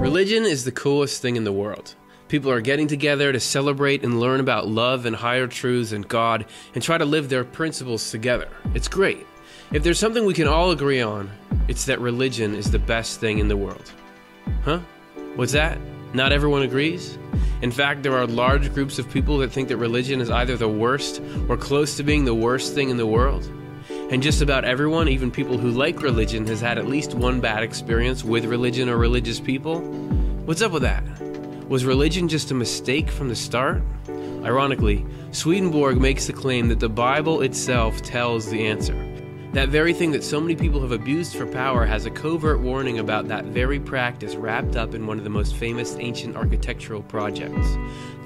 Religion is the coolest thing in the world. People are getting together to celebrate and learn about love and higher truths and God and try to live their principles together. It's great. If there's something we can all agree on, it's that religion is the best thing in the world. Huh? What's that? Not everyone agrees? In fact, there are large groups of people that think that religion is either the worst or close to being the worst thing in the world. And just about everyone, even people who like religion, has had at least one bad experience with religion or religious people. What's up with that? Was religion just a mistake from the start? Ironically, Swedenborg makes the claim that the Bible itself tells the answer. That very thing that so many people have abused for power has a covert warning about that very practice wrapped up in one of the most famous ancient architectural projects.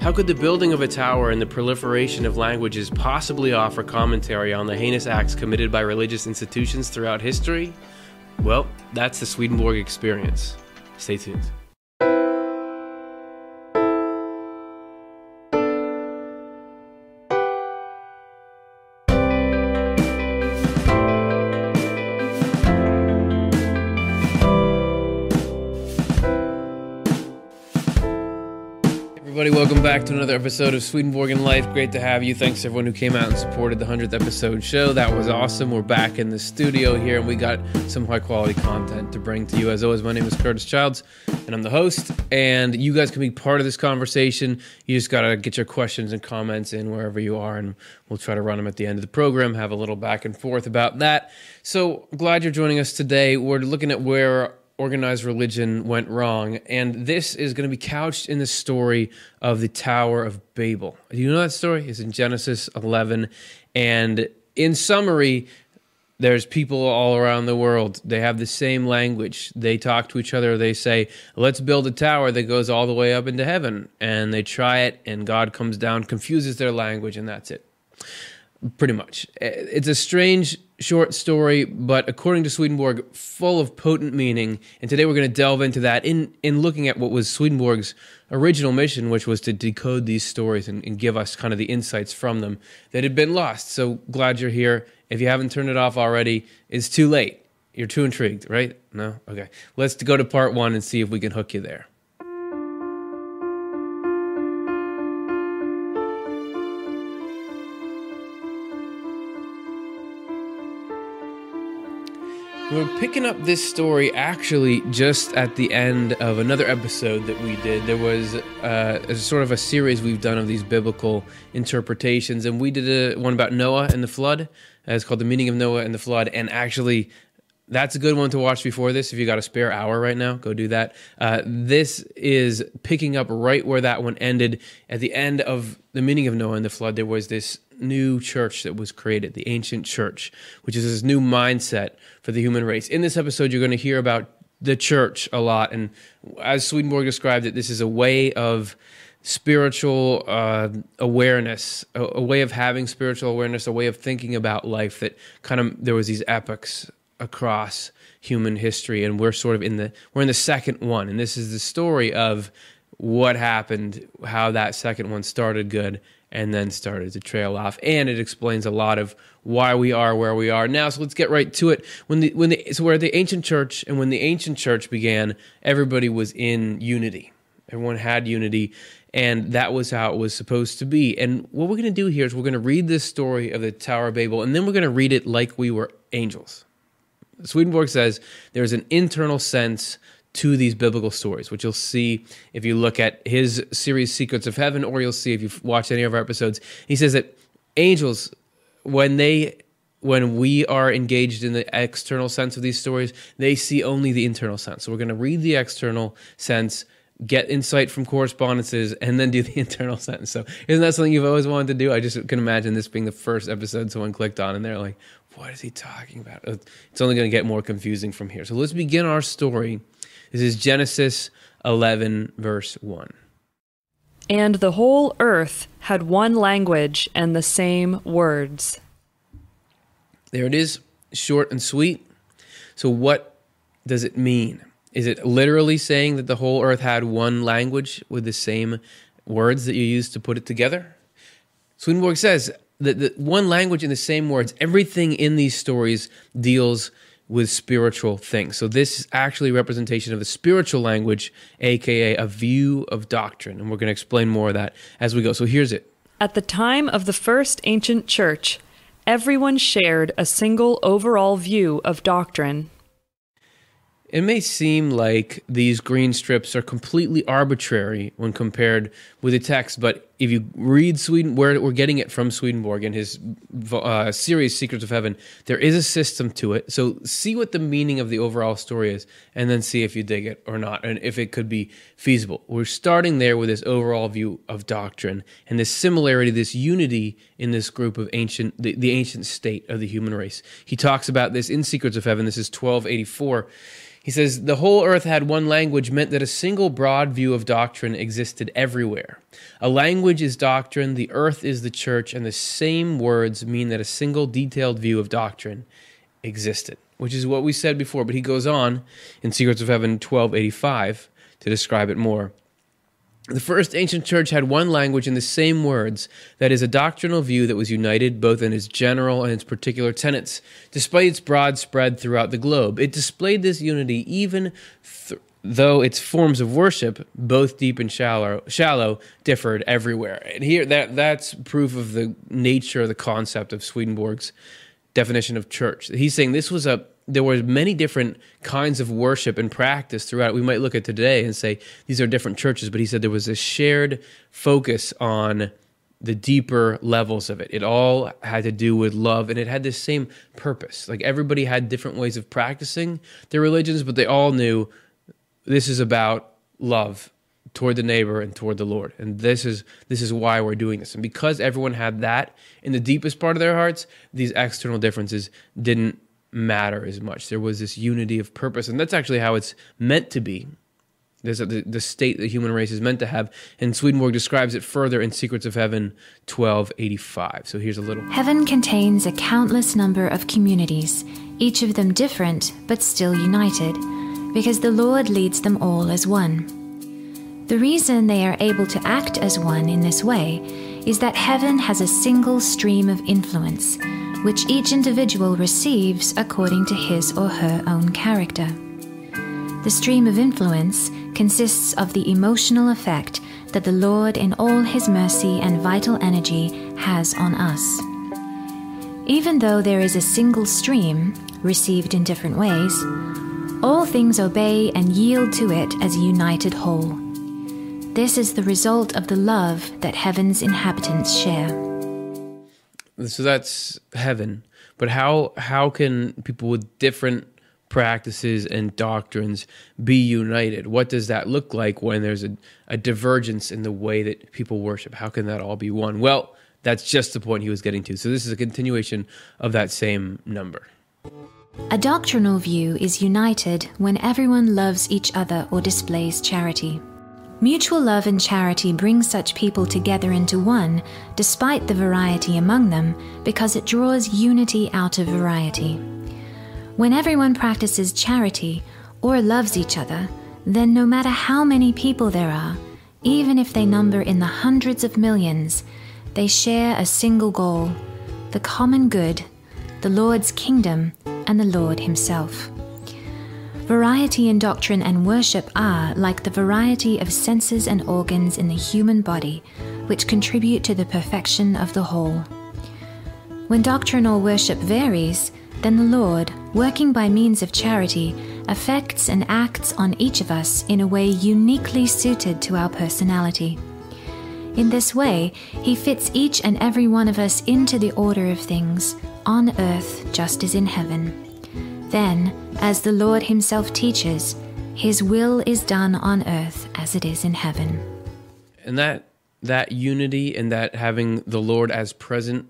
How could the building of a tower and the proliferation of languages possibly offer commentary on the heinous acts committed by religious institutions throughout history? Well, that's the Swedenborg experience. Stay tuned. Back to another episode of Swedenborg and Life. Great to have you. Thanks everyone who came out and supported the 100th episode show. That was awesome. We're back in the studio here and we got some high quality content to bring to you. As always, my name is Curtis Childs and I'm the host. And you guys can be part of this conversation. You just got to get your questions and comments in wherever you are, and we'll try to run them at the end of the program, have a little back and forth about that. So glad you're joining us today. We're looking at where organized religion went wrong. And this is going to be couched in the story of the Tower of Babel. Do you know that story? It's in Genesis 11. And in summary, there's people all around the world. They have the same language. They talk to each other. They say, let's build a tower that goes all the way up into heaven. And they try it, and God comes down, confuses their language, and that's it. Pretty much. It's a strange short story, but according to Swedenborg, full of potent meaning. And today we're going to delve into that in, in looking at what was Swedenborg's original mission, which was to decode these stories and, and give us kind of the insights from them that had been lost. So glad you're here. If you haven't turned it off already, it's too late. You're too intrigued, right? No? Okay. Let's go to part one and see if we can hook you there. We're picking up this story actually just at the end of another episode that we did. There was uh, a sort of a series we've done of these biblical interpretations, and we did a, one about Noah and the flood. Uh, it's called The Meaning of Noah and the Flood. And actually, that's a good one to watch before this. If you got a spare hour right now, go do that. Uh, this is picking up right where that one ended. At the end of The Meaning of Noah and the Flood, there was this new church that was created, the ancient church, which is this new mindset for the human race. In this episode, you're going to hear about the church a lot. And as Swedenborg described it, this is a way of spiritual uh, awareness, a, a, way of having spiritual awareness, a way of thinking about life that kind of there was these epochs across human history and we're sort of in the we're in the second one and this is the story of what happened how that second one started good and then started to trail off. And it explains a lot of why we are where we are now. So let's get right to it. When the when the so where the ancient church and when the ancient church began, everybody was in unity. Everyone had unity, and that was how it was supposed to be. And what we're going to do here is we're going to read this story of the Tower of Babel, and then we're going to read it like we were angels. Swedenborg says there's an internal sense to these biblical stories, which you'll see if you look at his series Secrets of Heaven, or you'll see if you've watched any of our episodes. He says that angels, when they when we are engaged in the external sense of these stories, they see only the internal sense. So we're going to read the external sense, get insight from correspondences, and then do the internal sense. So isn't that something you've always wanted to do? I just can imagine this being the first episode someone clicked on and they're like, what is he talking about? It's only going to get more confusing from here. So let's begin our story this is Genesis 11, verse 1. And the whole earth had one language and the same words. There it is, short and sweet. So, what does it mean? Is it literally saying that the whole earth had one language with the same words that you use to put it together? Swedenborg says that the one language and the same words, everything in these stories deals with spiritual things. So this is actually a representation of the spiritual language, aka a view of doctrine. And we're going to explain more of that as we go. So here's it. At the time of the first ancient church, everyone shared a single overall view of doctrine. It may seem like these green strips are completely arbitrary when compared with the text, but if you read Sweden, where we're getting it from Swedenborg in his uh, series Secrets of Heaven, there is a system to it. So see what the meaning of the overall story is, and then see if you dig it or not, and if it could be feasible. We're starting there with this overall view of doctrine and this similarity, this unity in this group of ancient, the, the ancient state of the human race. He talks about this in Secrets of Heaven. This is twelve eighty four. He says, The whole earth had one language meant that a single broad view of doctrine existed everywhere. A language is doctrine, the earth is the church, and the same words mean that a single detailed view of doctrine existed, which is what we said before. But he goes on in Secrets of Heaven 1285 to describe it more. The first ancient church had one language in the same words, that is, a doctrinal view that was united both in its general and its particular tenets, despite its broad spread throughout the globe. It displayed this unity even th- though its forms of worship, both deep and shallow, shallow, differed everywhere. And here, that that's proof of the nature of the concept of Swedenborg's definition of church. He's saying this was a there were many different kinds of worship and practice throughout. We might look at today and say these are different churches, but he said there was a shared focus on the deeper levels of it. It all had to do with love and it had the same purpose. Like everybody had different ways of practicing their religions, but they all knew this is about love toward the neighbor and toward the Lord. And this is this is why we're doing this. And because everyone had that in the deepest part of their hearts, these external differences didn't matter as much. There was this unity of purpose, and that's actually how it's meant to be. There's a, the, the state the human race is meant to have. And Swedenborg describes it further in Secrets of Heaven 1285. So here's a little. Heaven contains a countless number of communities, each of them different but still united, because the Lord leads them all as one. The reason they are able to act as one in this way is that heaven has a single stream of influence which each individual receives according to his or her own character. The stream of influence consists of the emotional effect that the Lord, in all his mercy and vital energy, has on us. Even though there is a single stream, received in different ways, all things obey and yield to it as a united whole. This is the result of the love that heaven's inhabitants share so that's heaven. But how how can people with different practices and doctrines be united? What does that look like when there's a, a divergence in the way that people worship? How can that all be one? Well, that's just the point he was getting to. So this is a continuation of that same number. A doctrinal view is united when everyone loves each other or displays charity. Mutual love and charity bring such people together into one, despite the variety among them, because it draws unity out of variety. When everyone practices charity or loves each other, then no matter how many people there are, even if they number in the hundreds of millions, they share a single goal the common good, the Lord's kingdom, and the Lord Himself. Variety in doctrine and worship are like the variety of senses and organs in the human body, which contribute to the perfection of the whole. When doctrine or worship varies, then the Lord, working by means of charity, affects and acts on each of us in a way uniquely suited to our personality. In this way, He fits each and every one of us into the order of things, on earth just as in heaven. Then, as the Lord Himself teaches, His will is done on earth as it is in heaven. And that that unity and that having the Lord as present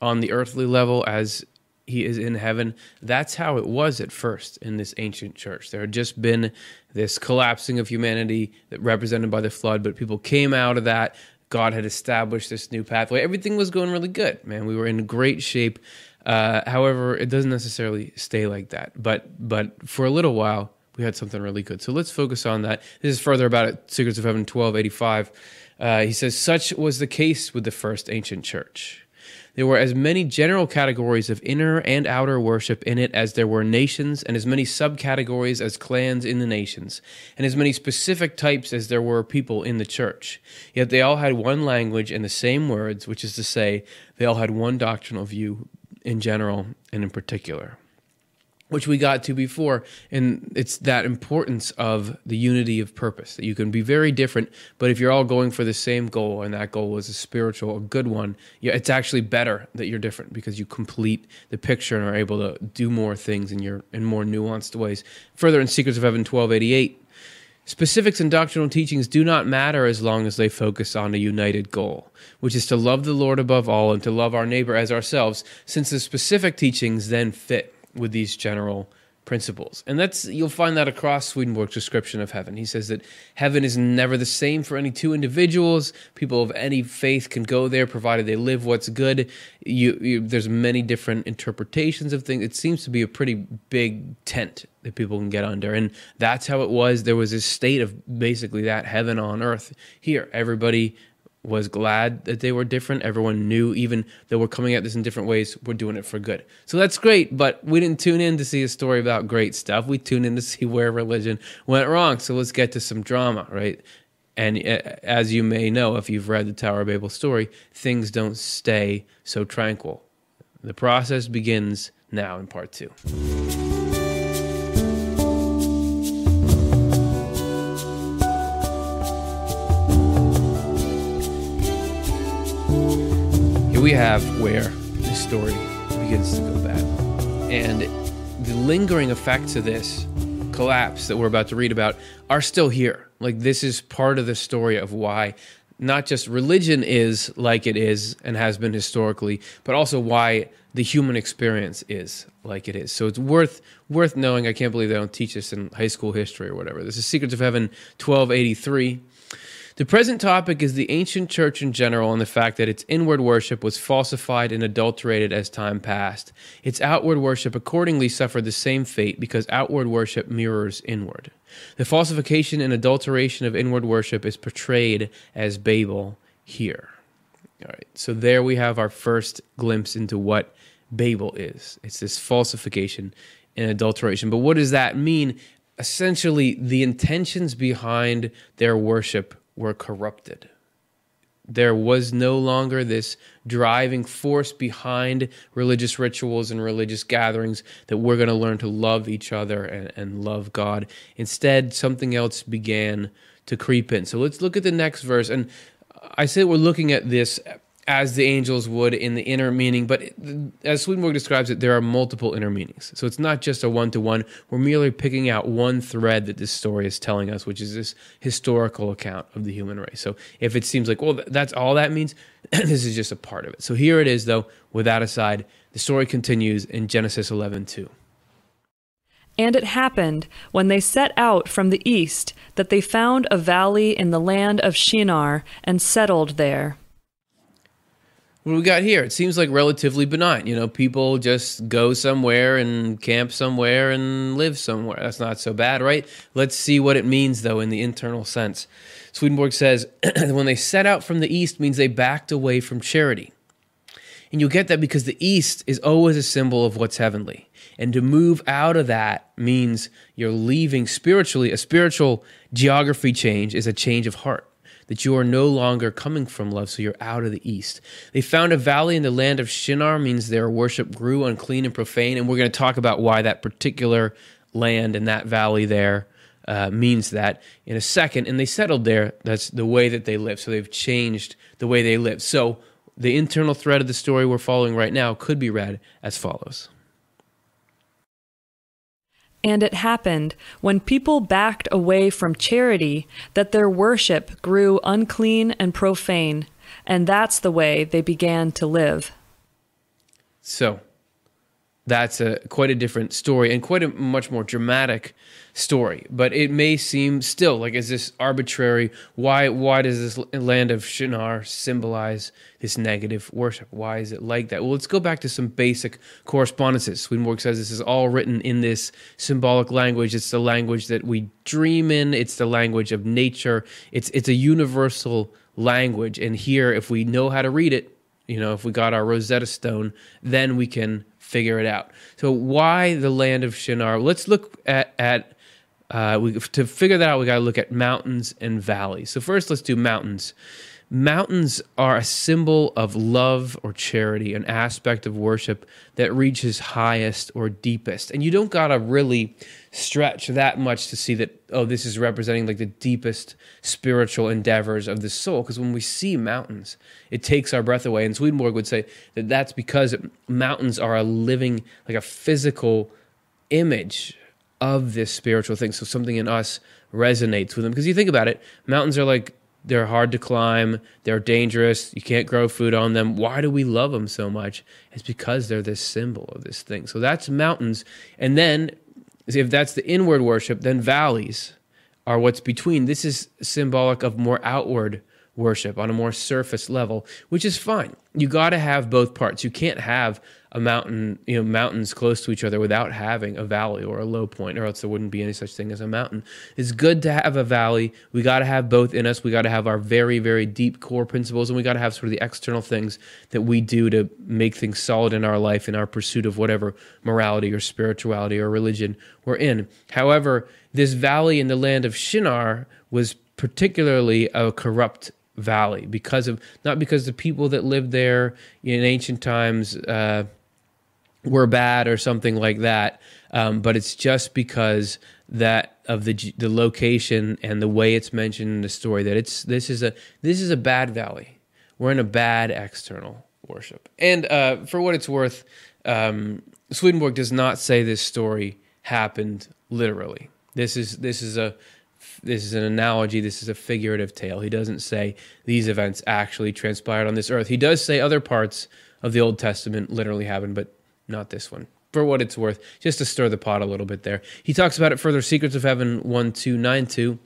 on the earthly level as he is in heaven. That's how it was at first in this ancient church. There had just been this collapsing of humanity that represented by the flood, but people came out of that. God had established this new pathway. Everything was going really good, man. We were in great shape. Uh, however, it doesn't necessarily stay like that. But but for a little while, we had something really good. So let's focus on that. This is further about it. Secrets of Heaven, twelve eighty five. Uh, he says, Such was the case with the first ancient church. There were as many general categories of inner and outer worship in it as there were nations, and as many subcategories as clans in the nations, and as many specific types as there were people in the church. Yet they all had one language and the same words, which is to say, they all had one doctrinal view in general and in particular which we got to before. And it's that importance of the unity of purpose that you can be very different but if you're all going for the same goal and that goal is a spiritual a good one it's actually better that you're different because you complete the picture and are able to do more things in your in more nuanced ways. Further in secrets of heaven 1288 Specifics and doctrinal teachings do not matter as long as they focus on a united goal, which is to love the Lord above all and to love our neighbor as ourselves, since the specific teachings then fit with these general principles. And that's you'll find that across Swedenborg's description of heaven. He says that heaven is never the same for any two individuals. People of any faith can go there provided they live what's good. You, you, there's many different interpretations of things. It seems to be a pretty big tent that people can get under. And that's how it was. There was this state of basically that heaven on earth here. Everybody was glad that they were different. Everyone knew, even though we're coming at this in different ways, we're doing it for good. So that's great, but we didn't tune in to see a story about great stuff. We tuned in to see where religion went wrong. So let's get to some drama, right? And uh, as you may know, if you've read the Tower of Babel story, things don't stay so tranquil. The process begins now in part two. We have where the story begins to go bad. And the lingering effects of this collapse that we're about to read about are still here. Like, this is part of the story of why not just religion is like it is and has been historically, but also why the human experience is like it is. So it's worth worth knowing. I can't believe they don't teach this in high school history or whatever. This is Secrets of Heaven 1283. The present topic is the ancient church in general and the fact that its inward worship was falsified and adulterated as time passed. Its outward worship accordingly suffered the same fate because outward worship mirrors inward. The falsification and adulteration of inward worship is portrayed as Babel here. All right, so there we have our first glimpse into what Babel is. It's this falsification and adulteration. But what does that mean? Essentially, the intentions behind their worship were corrupted. There was no longer this driving force behind religious rituals and religious gatherings that we're going to learn to love each other and, and love God. Instead, something else began to creep in. So let's look at the next verse. And I say we're looking at this as the angels would in the inner meaning. But as Swedenborg describes it, there are multiple inner meanings. So it's not just a one to one. We're merely picking out one thread that this story is telling us, which is this historical account of the human race. So if it seems like, well, that's all that means, this is just a part of it. So here it is, though, with that aside, the story continues in Genesis 11 2. And it happened, when they set out from the east, that they found a valley in the land of Shinar and settled there what we got here? It seems like relatively benign. You know, people just go somewhere and camp somewhere and live somewhere. That's not so bad, right? Let's see what it means, though, in the internal sense. Swedenborg says when they set out from the east means they backed away from charity. And you'll get that because the east is always a symbol of what's heavenly. And to move out of that means you're leaving spiritually. A spiritual geography change is a change of heart that you are no longer coming from love, so you're out of the east. They found a valley in the land of Shinar, means their worship grew unclean and profane, and we're going to talk about why that particular land and that valley there uh, means that in a second. And they settled there. That's the way that they live. So they've changed the way they live. So the internal thread of the story we're following right now could be read as follows. And it happened, when people backed away from charity, that their worship grew unclean and profane, and that's the way they began to live. So, that's a quite a different story and quite a much more dramatic story. But it may seem still like is this arbitrary? Why why does this land of Shinar symbolize this negative worship? Why is it like that? Well, let's go back to some basic correspondences. Swedenborg says this is all written in this symbolic language. It's the language that we dream in. It's the language of nature. It's it's a universal language. And here, if we know how to read it, You know, if we got our Rosetta Stone, then we can figure it out. So why the land of Shinar? Let's look at at uh, we, to figure that out. We got to look at mountains and valleys. So first, let's do mountains. Mountains are a symbol of love or charity, an aspect of worship that reaches highest or deepest. And you don't got to really stretch that much to see that, oh, this is representing like the deepest spiritual endeavors of the soul. Because when we see mountains, it takes our breath away. And Swedenborg would say that that's because mountains are a living, like a physical image of this spiritual thing. So something in us resonates with them. Because you think about it, mountains are like they're hard to climb. They're dangerous. You can't grow food on them. Why do we love them so much? It's because they're this symbol of this thing. So that's mountains. And then, if that's the inward worship, then valleys are what's between. This is symbolic of more outward worship on a more surface level, which is fine. You got to have both parts. You can't have a mountain, you know, mountains close to each other without having a valley or a low point, or else there wouldn't be any such thing as a mountain. It's good to have a valley. We got to have both in us. We got to have our very, very deep core principles, and we got to have sort of the external things that we do to make things solid in our life in our pursuit of whatever morality or spirituality or religion we're in. However, this valley in the land of Shinar was particularly a corrupt valley because of not because the people that lived there in ancient times uh, were bad or something like that, um, but it's just because that of the the location and the way it's mentioned in the story that it's this is a this is a bad valley. We're in a bad external worship, and uh, for what it's worth, um, Swedenborg does not say this story happened literally. This is this is a this is an analogy, this is a figurative tale. He doesn't say these events actually transpired on this earth. He does say other parts of the Old Testament literally happened, but not this one. For what it's worth, just to stir the pot a little bit there. He talks about it further, Secrets of Heaven 1292.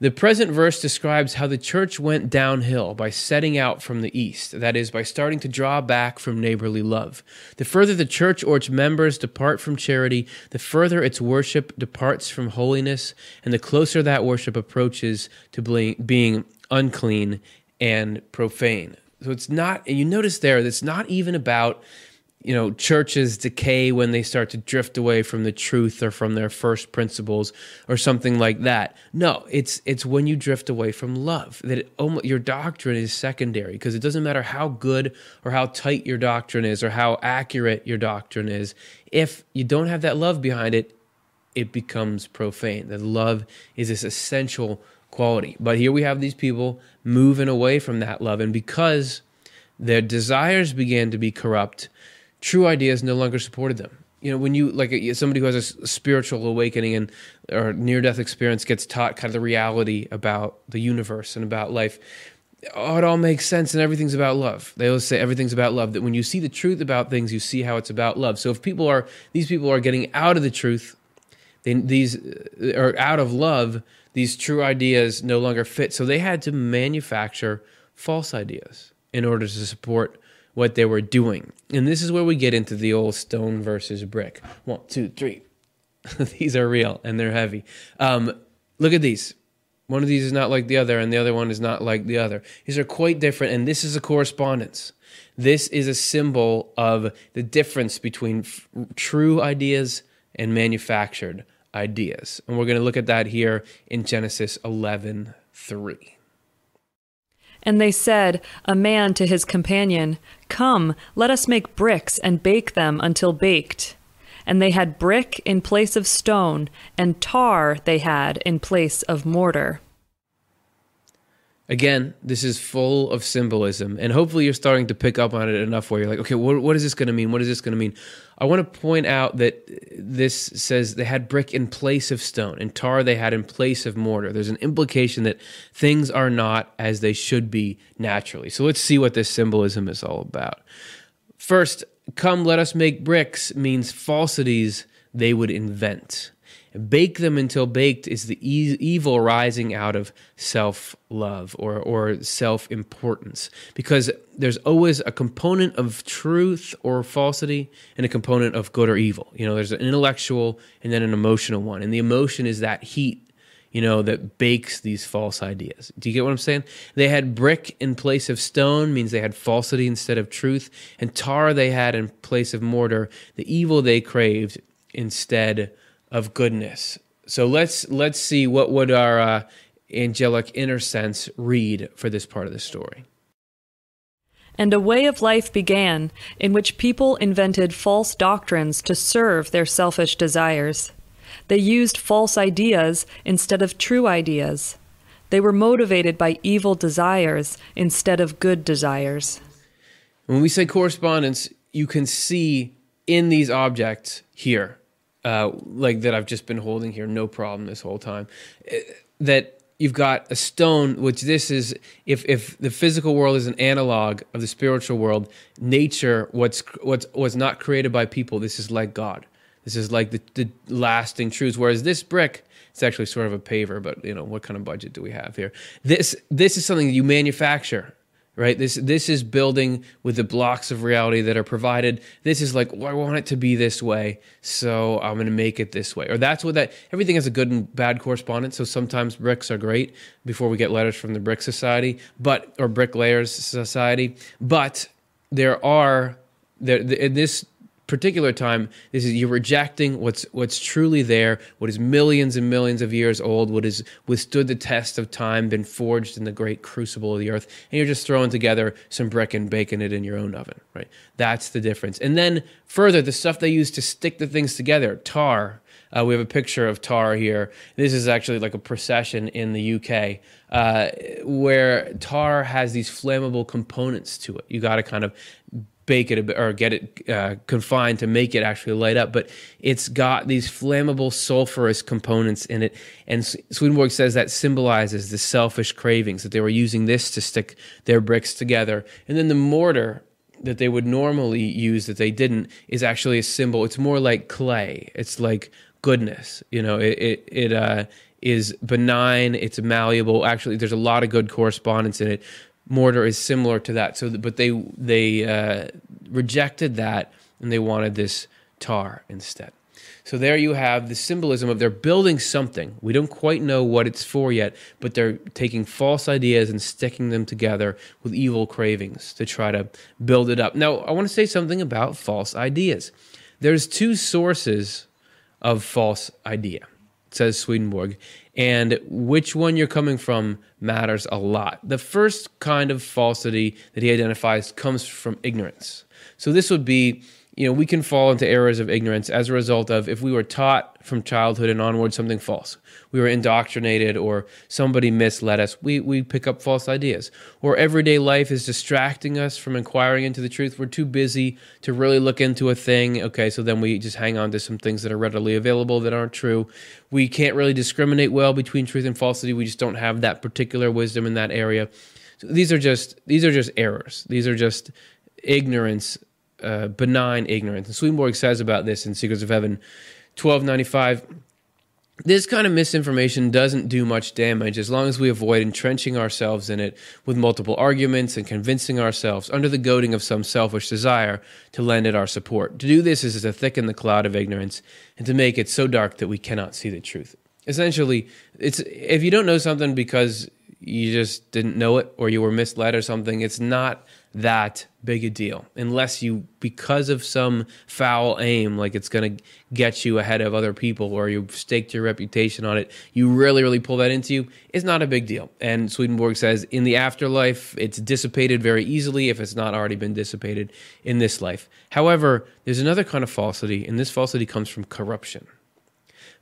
The present verse describes how the church went downhill by setting out from the east, that is, by starting to draw back from neighborly love. The further the church or its members depart from charity, the further its worship departs from holiness, and the closer that worship approaches to being unclean and profane. So it's not, and you notice there, it's not even about you know churches decay when they start to drift away from the truth or from their first principles or something like that. No it's it's when you drift away from love that it, your doctrine is secondary because it doesn't matter how good or how tight your doctrine is or how accurate your doctrine is if you don't have that love behind it it becomes profane. That love is this essential quality. But here we have these people moving away from that love and because their desires began to be corrupt true ideas no longer supported them. You know, when you like somebody who has a spiritual awakening and or near death experience gets taught kind of the reality about the universe and about life, oh, it all makes sense and everything's about love. They always say everything's about love. That when you see the truth about things, you see how it's about love. So if people are these people are getting out of the truth, they, these uh, are out of love. These true ideas no longer fit. So they had to manufacture false ideas in order to support what they were doing. And this is where we get into the old stone versus brick. One, two, three. these are real and they're heavy. Um, look at these. One of these is not like the other, and the other one is not like the other. These are quite different, and this is a correspondence. This is a symbol of the difference between f- true ideas and manufactured ideas. And we're going to look at that here in Genesis 11 3. And they said, A man to his companion, Come, let us make bricks and bake them until baked. And they had brick in place of stone, and tar they had in place of mortar. Again, this is full of symbolism, and hopefully you're starting to pick up on it enough where you're like, okay, what, what is this going to mean? What is this going to mean? I want to point out that this says they had brick in place of stone, and tar they had in place of mortar. There's an implication that things are not as they should be naturally. So let's see what this symbolism is all about. First, come, let us make bricks means falsities they would invent. Bake them until baked is the e- evil rising out of self love or, or self importance. Because there's always a component of truth or falsity and a component of good or evil. You know, there's an intellectual and then an emotional one. And the emotion is that heat you know, that bakes these false ideas. Do you get what I'm saying? They had brick in place of stone, means they had falsity instead of truth, and tar they had in place of mortar, the evil they craved instead of goodness. So let's let's see what would our uh, angelic inner sense read for this part of the story. And a way of life began in which people invented false doctrines to serve their selfish desires. They used false ideas instead of true ideas. They were motivated by evil desires instead of good desires. When we say correspondence, you can see in these objects here, uh, like that I've just been holding here, no problem this whole time, eh, that you've got a stone which this is if if the physical world is an analog of the spiritual world nature what's what's was not created by people. This is like god. This is like the, the lasting truths. Whereas this brick it's actually sort of a paver but you know what kind of budget do we have here? This this is something you manufacture right? This this is building with the blocks of reality that are provided. This is like, well, I want it to be this way, so I'm going to make it this way. Or that's what that everything has a good and bad correspondence. So sometimes bricks are great before we get letters from the Brick Society, but or Bricklayers Society, but there are there in this particular time this is you're rejecting what's what's truly there what is millions and millions of years old what has withstood the test of time been forged in the great crucible of the earth and you're just throwing together some brick and baking it in your own oven right that's the difference and then further the stuff they use to stick the things together tar uh, we have a picture of tar here. This is actually like a procession in the UK uh, where tar has these flammable components to it. You got to kind of bake it or get it uh, confined to make it actually light up. But it's got these flammable sulfurous components in it. And Swedenborg says that symbolizes the selfish cravings that they were using this to stick their bricks together. And then the mortar that they would normally use that they didn't is actually a symbol. It's more like clay. It's like goodness. You know, it, it, it uh, is benign. It's malleable. Actually, there's a lot of good correspondence in it mortar is similar to that. So, but they they uh, rejected that and they wanted this tar instead. So there you have the symbolism of they're building something. We don't quite know what it's for yet, but they're taking false ideas and sticking them together with evil cravings to try to build it up. Now, I want to say something about false ideas. There's two sources of false idea, says Swedenborg and which one you're coming from matters a lot. The first kind of falsity that he identifies comes from ignorance. So this would be you know, we can fall into errors of ignorance as a result of if we were taught from childhood and onward something false. We were indoctrinated or somebody misled us. We, we pick up false ideas. Or everyday life is distracting us from inquiring into the truth. We're too busy to really look into a thing. Okay, so then we just hang on to some things that are readily available that aren't true. We can't really discriminate well between truth and falsity. We just don't have that particular wisdom in that area. So these are just these are just errors. These are just ignorance uh, benign ignorance. And Swedenborg says about this in Secrets of Heaven 1295 this kind of misinformation doesn't do much damage as long as we avoid entrenching ourselves in it with multiple arguments and convincing ourselves under the goading of some selfish desire to lend it our support. To do this is to thicken the cloud of ignorance and to make it so dark that we cannot see the truth. Essentially, it's if you don't know something because you just didn't know it or you were misled or something, it's not that big a deal unless you because of some foul aim like it's going to get you ahead of other people or you've staked your reputation on it you really really pull that into you it's not a big deal. And swedenborg says in the afterlife it's dissipated very easily if it's not already been dissipated in this life. However there's another kind of falsity and this falsity comes from corruption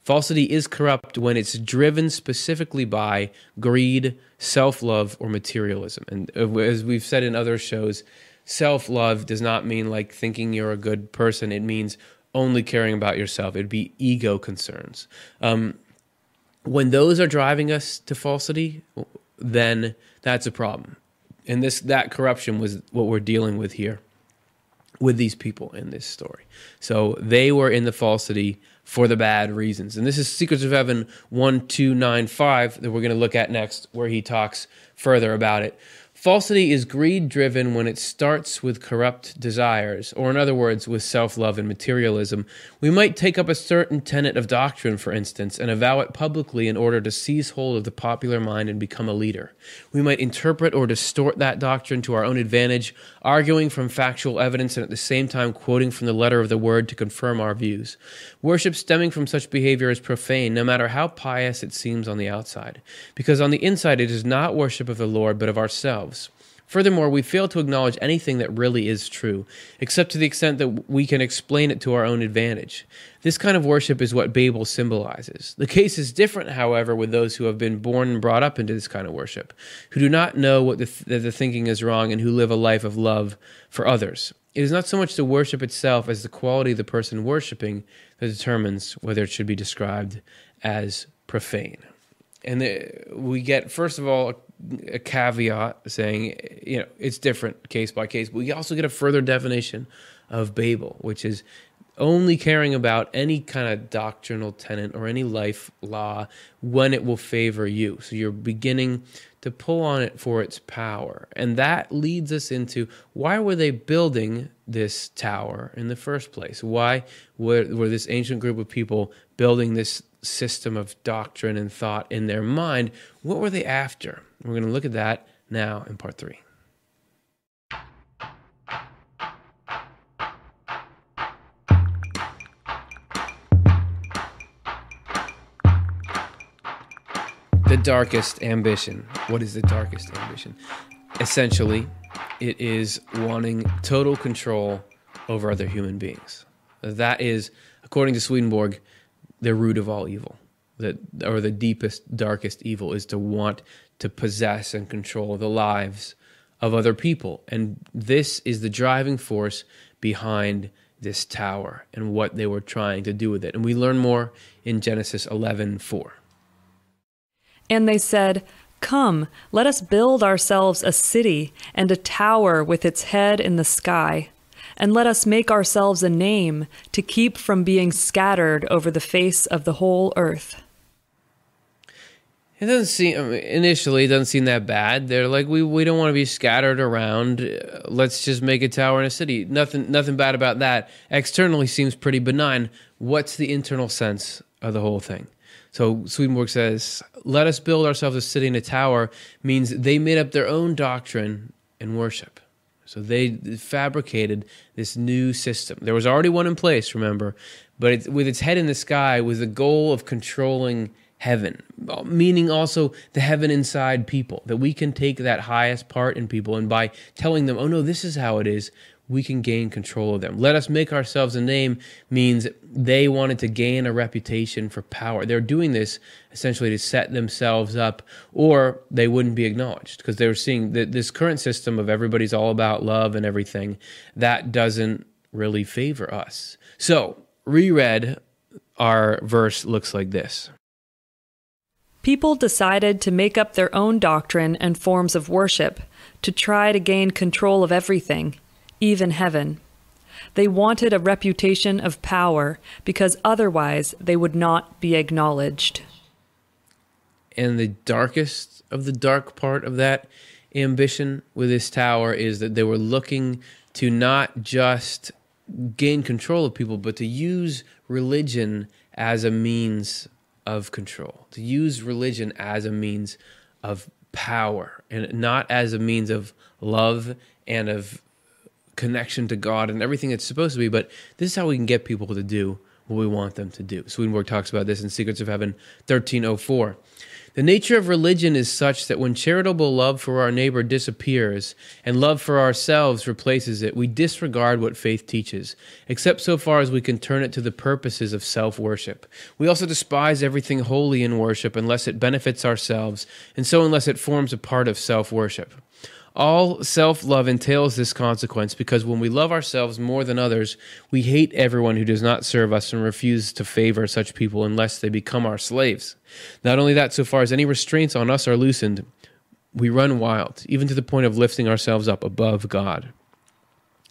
Falsity is corrupt when it's driven specifically by greed, self love, or materialism. And uh, as we've said in other shows, self love does not mean like thinking you're a good person, it means only caring about yourself. It'd be ego concerns. Um, when those are driving us to falsity, then that's a problem. And this that corruption was what we're dealing with here with these people in this story. So they were in the falsity for the bad reasons. And this is Secrets of Heaven 1295 that we're going to look at next, where he talks further about it. Falsity is greed driven when it starts with corrupt desires, or in other words, with self love and materialism. We might take up a certain tenet of doctrine, for instance, and avow it publicly in order to seize hold of the popular mind and become a leader. We might interpret or distort that doctrine to our own advantage, arguing from factual evidence and at the same time quoting from the letter of the word to confirm our views. Worship stemming from such behavior is profane, no matter how pious it seems on the outside, because on the inside it is not worship of the Lord, but of ourselves. Furthermore, we fail to acknowledge anything that really is true, except to the extent that we can explain it to our own advantage. This kind of worship is what Babel symbolizes. The case is different, however, with those who have been born and brought up into this kind of worship, who do not know what the th- that the thinking is wrong and who live a life of love for others. It is not so much the worship itself as the quality of the person worshiping that determines whether it should be described as profane. And the, we get, first of all, a caveat saying, you know, it's different case by case. But we also get a further definition of Babel, which is only caring about any kind of doctrinal tenet or any life law when it will favor you. So you're beginning to pull on it for its power. And that leads us into why were they building this tower in the first place? Why were, were this ancient group of people building this system of doctrine and thought in their mind? What were they after? We're going to look at that now in part three. The darkest ambition. What is the darkest ambition? Essentially, it is wanting total control over other human beings. That is, according to Swedenborg, the root of all evil. That, or the deepest, darkest evil is to want to possess and control the lives of other people. And this is the driving force behind this tower and what they were trying to do with it. And we learn more in Genesis 11 4. And they said, Come, let us build ourselves a city and a tower with its head in the sky, and let us make ourselves a name to keep from being scattered over the face of the whole earth. It doesn't seem initially it doesn't seem that bad. They're like we we don't want to be scattered around. Let's just make a tower in a city. Nothing nothing bad about that. Externally seems pretty benign. What's the internal sense of the whole thing? So Swedenborg says, "Let us build ourselves a city and a tower." Means they made up their own doctrine and worship. So they fabricated this new system. There was already one in place, remember, but it, with its head in the sky, with the goal of controlling heaven, meaning also the heaven inside people, that we can take that highest part in people and by telling them, oh no, this is how it is, we can gain control of them. Let us make ourselves a name means they wanted to gain a reputation for power. They're doing this essentially to set themselves up, or they wouldn't be acknowledged because they were seeing that this current system of everybody's all about love and everything that doesn't really favor us. So, reread, our verse looks like this. People decided to make up their own doctrine and forms of worship to try to gain control of everything, even heaven. They wanted a reputation of power because otherwise they would not be acknowledged. And the darkest of the dark part of that ambition with this tower is that they were looking to not just gain control of people, but to use religion as a means of control, to use religion as a means of power and not as a means of love and of connection to God and everything it's supposed to be. But this is how we can get people to do what we want them to do. Swedenborg talks about this in Secrets of Heaven 1304. The nature of religion is such that when charitable love for our neighbor disappears and love for ourselves replaces it, we disregard what faith teaches, except so far as we can turn it to the purposes of self worship. We also despise everything holy in worship unless it benefits ourselves, and so unless it forms a part of self worship. All self love entails this consequence because when we love ourselves more than others, we hate everyone who does not serve us and refuse to favor such people unless they become our slaves. Not only that, so far as any restraints on us are loosened, we run wild, even to the point of lifting ourselves up above God.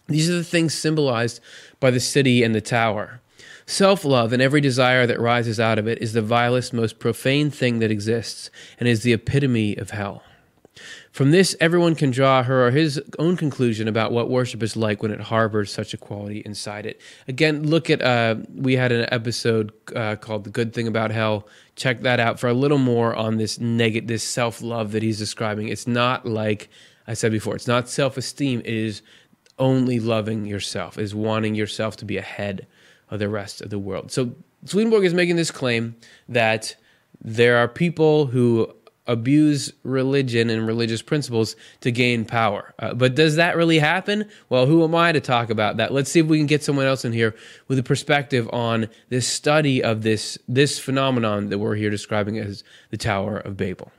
These are the things symbolized by the city and the tower. Self love and every desire that rises out of it is the vilest, most profane thing that exists and is the epitome of hell. From this, everyone can draw her or his own conclusion about what worship is like when it harbors such a quality inside it. Again, look at, uh, we had an episode uh, called The Good Thing About Hell. Check that out for a little more on this negative, this self love that he's describing. It's not like I said before, it's not self esteem, it is only loving yourself, is wanting yourself to be ahead of the rest of the world. So Swedenborg is making this claim that there are people who abuse religion and religious principles to gain power. Uh, but does that really happen? Well, who am I to talk about that? Let's see if we can get someone else in here with a perspective on this study of this this phenomenon that we're here describing as the Tower of Babel.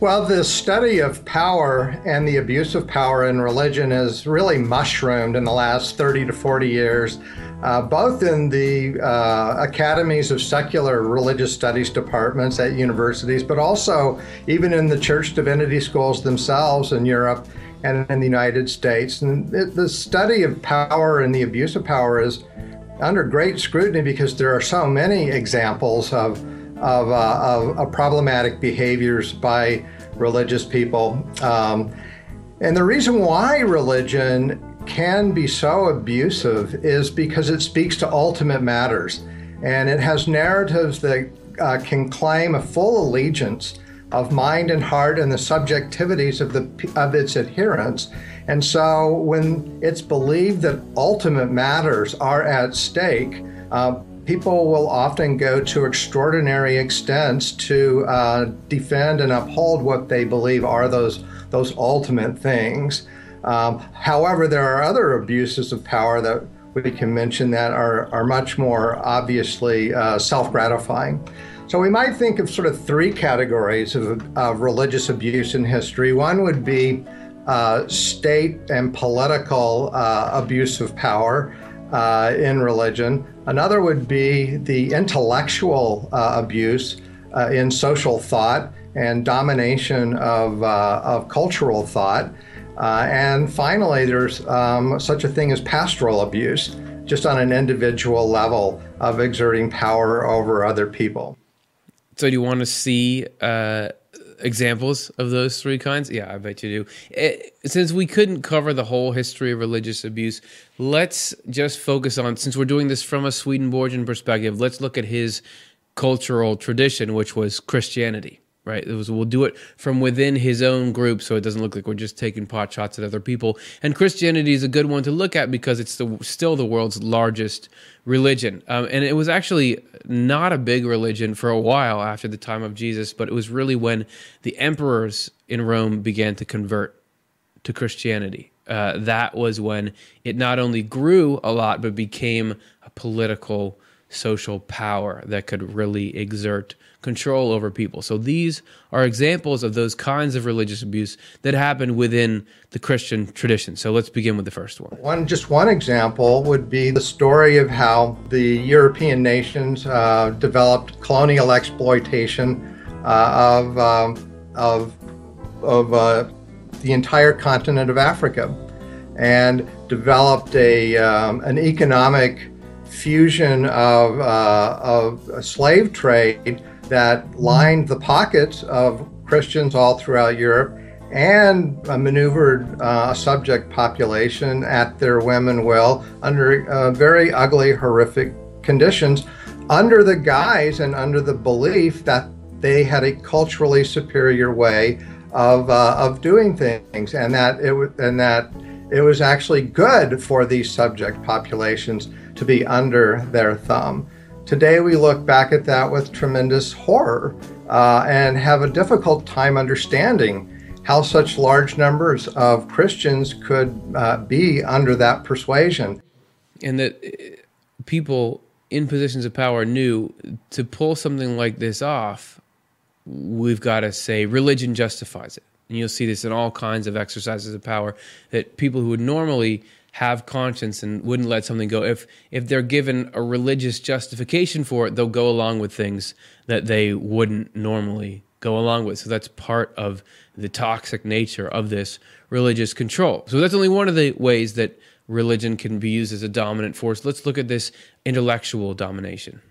Well, the study of power and the abuse of power in religion has really mushroomed in the last 30 to 40 years, uh, both in the uh, academies of secular religious studies departments at universities, but also even in the church divinity schools themselves in Europe and in the United States. And it, the study of power and the abuse of power is under great scrutiny because there are so many examples of of, uh, of, of, problematic behaviors by religious people. Um, and the reason why religion can be so abusive is because it speaks to ultimate matters. And it has narratives that uh, can claim a full allegiance of mind and heart and the subjectivities of, the, of its adherents. And so when it's believed that ultimate matters are at stake, uh, people will often go to extraordinary extents to uh, defend and uphold what they believe are those those ultimate things. Um, however, there are other abuses of power that we can mention that are, are much more obviously uh, self gratifying. So we might think of sort of three categories of, of religious abuse in history. One would be uh, state and political uh, abuse of power uh, in religion. Another would be the intellectual uh, abuse uh, in social thought and domination of, uh, of cultural thought. Uh, and finally, there's um, such a thing as pastoral abuse, just on an individual level of exerting power over other people. So, do you want to see uh, examples of those three kinds? Yeah, I bet you do. It, eh, since we couldn't cover the whole history of religious abuse, let's just focus on, since we're doing this from a Swedenborgian perspective, let's look at his cultural tradition, which was Christianity right? It was we'll do it from within his own group, so it doesn't look like we're just taking pot shots at other people. And Christianity is a good one to look at because it's the, still the world's largest religion, um, and it was actually not a big religion for a while after the time of Jesus, but it was really when the emperors in Rome began to convert to Christianity. Uh, that was when it not only grew a lot, but became a political, social power that could really exert control over people. So these are examples of those kinds of religious abuse that happen within the Christian tradition. So let's begin with the first one. One just one example would be the story of how the European nations uh, developed colonial exploitation uh, of um, of of uh, the entire continent of Africa, and developed a um, an economic fusion of, uh, of a slave trade that lined the pockets of Christians all throughout Europe and uh, maneuvered uh, a subject population at their and will under uh, very ugly, horrific conditions, under the guise and under the belief that they had a culturally superior way of, uh, of doing things, and that it w- and that it was actually good for these subject populations to be under their thumb. Today, we look back at that with tremendous horror uh, and have a difficult time understanding how such large numbers of Christians could uh, be under that persuasion. And that uh, people in positions of power knew to pull something like this off, we've got to say religion justifies it. And you'll see this in all kinds of exercises of power that people who would normally have conscience and wouldn't let something go. If if they're given a religious justification for it, they'll go along with things that they wouldn't normally go along with. So that's part of the toxic nature of this religious control. So that's only one of the ways that religion can be used as a dominant force. Let's look at this intellectual domination.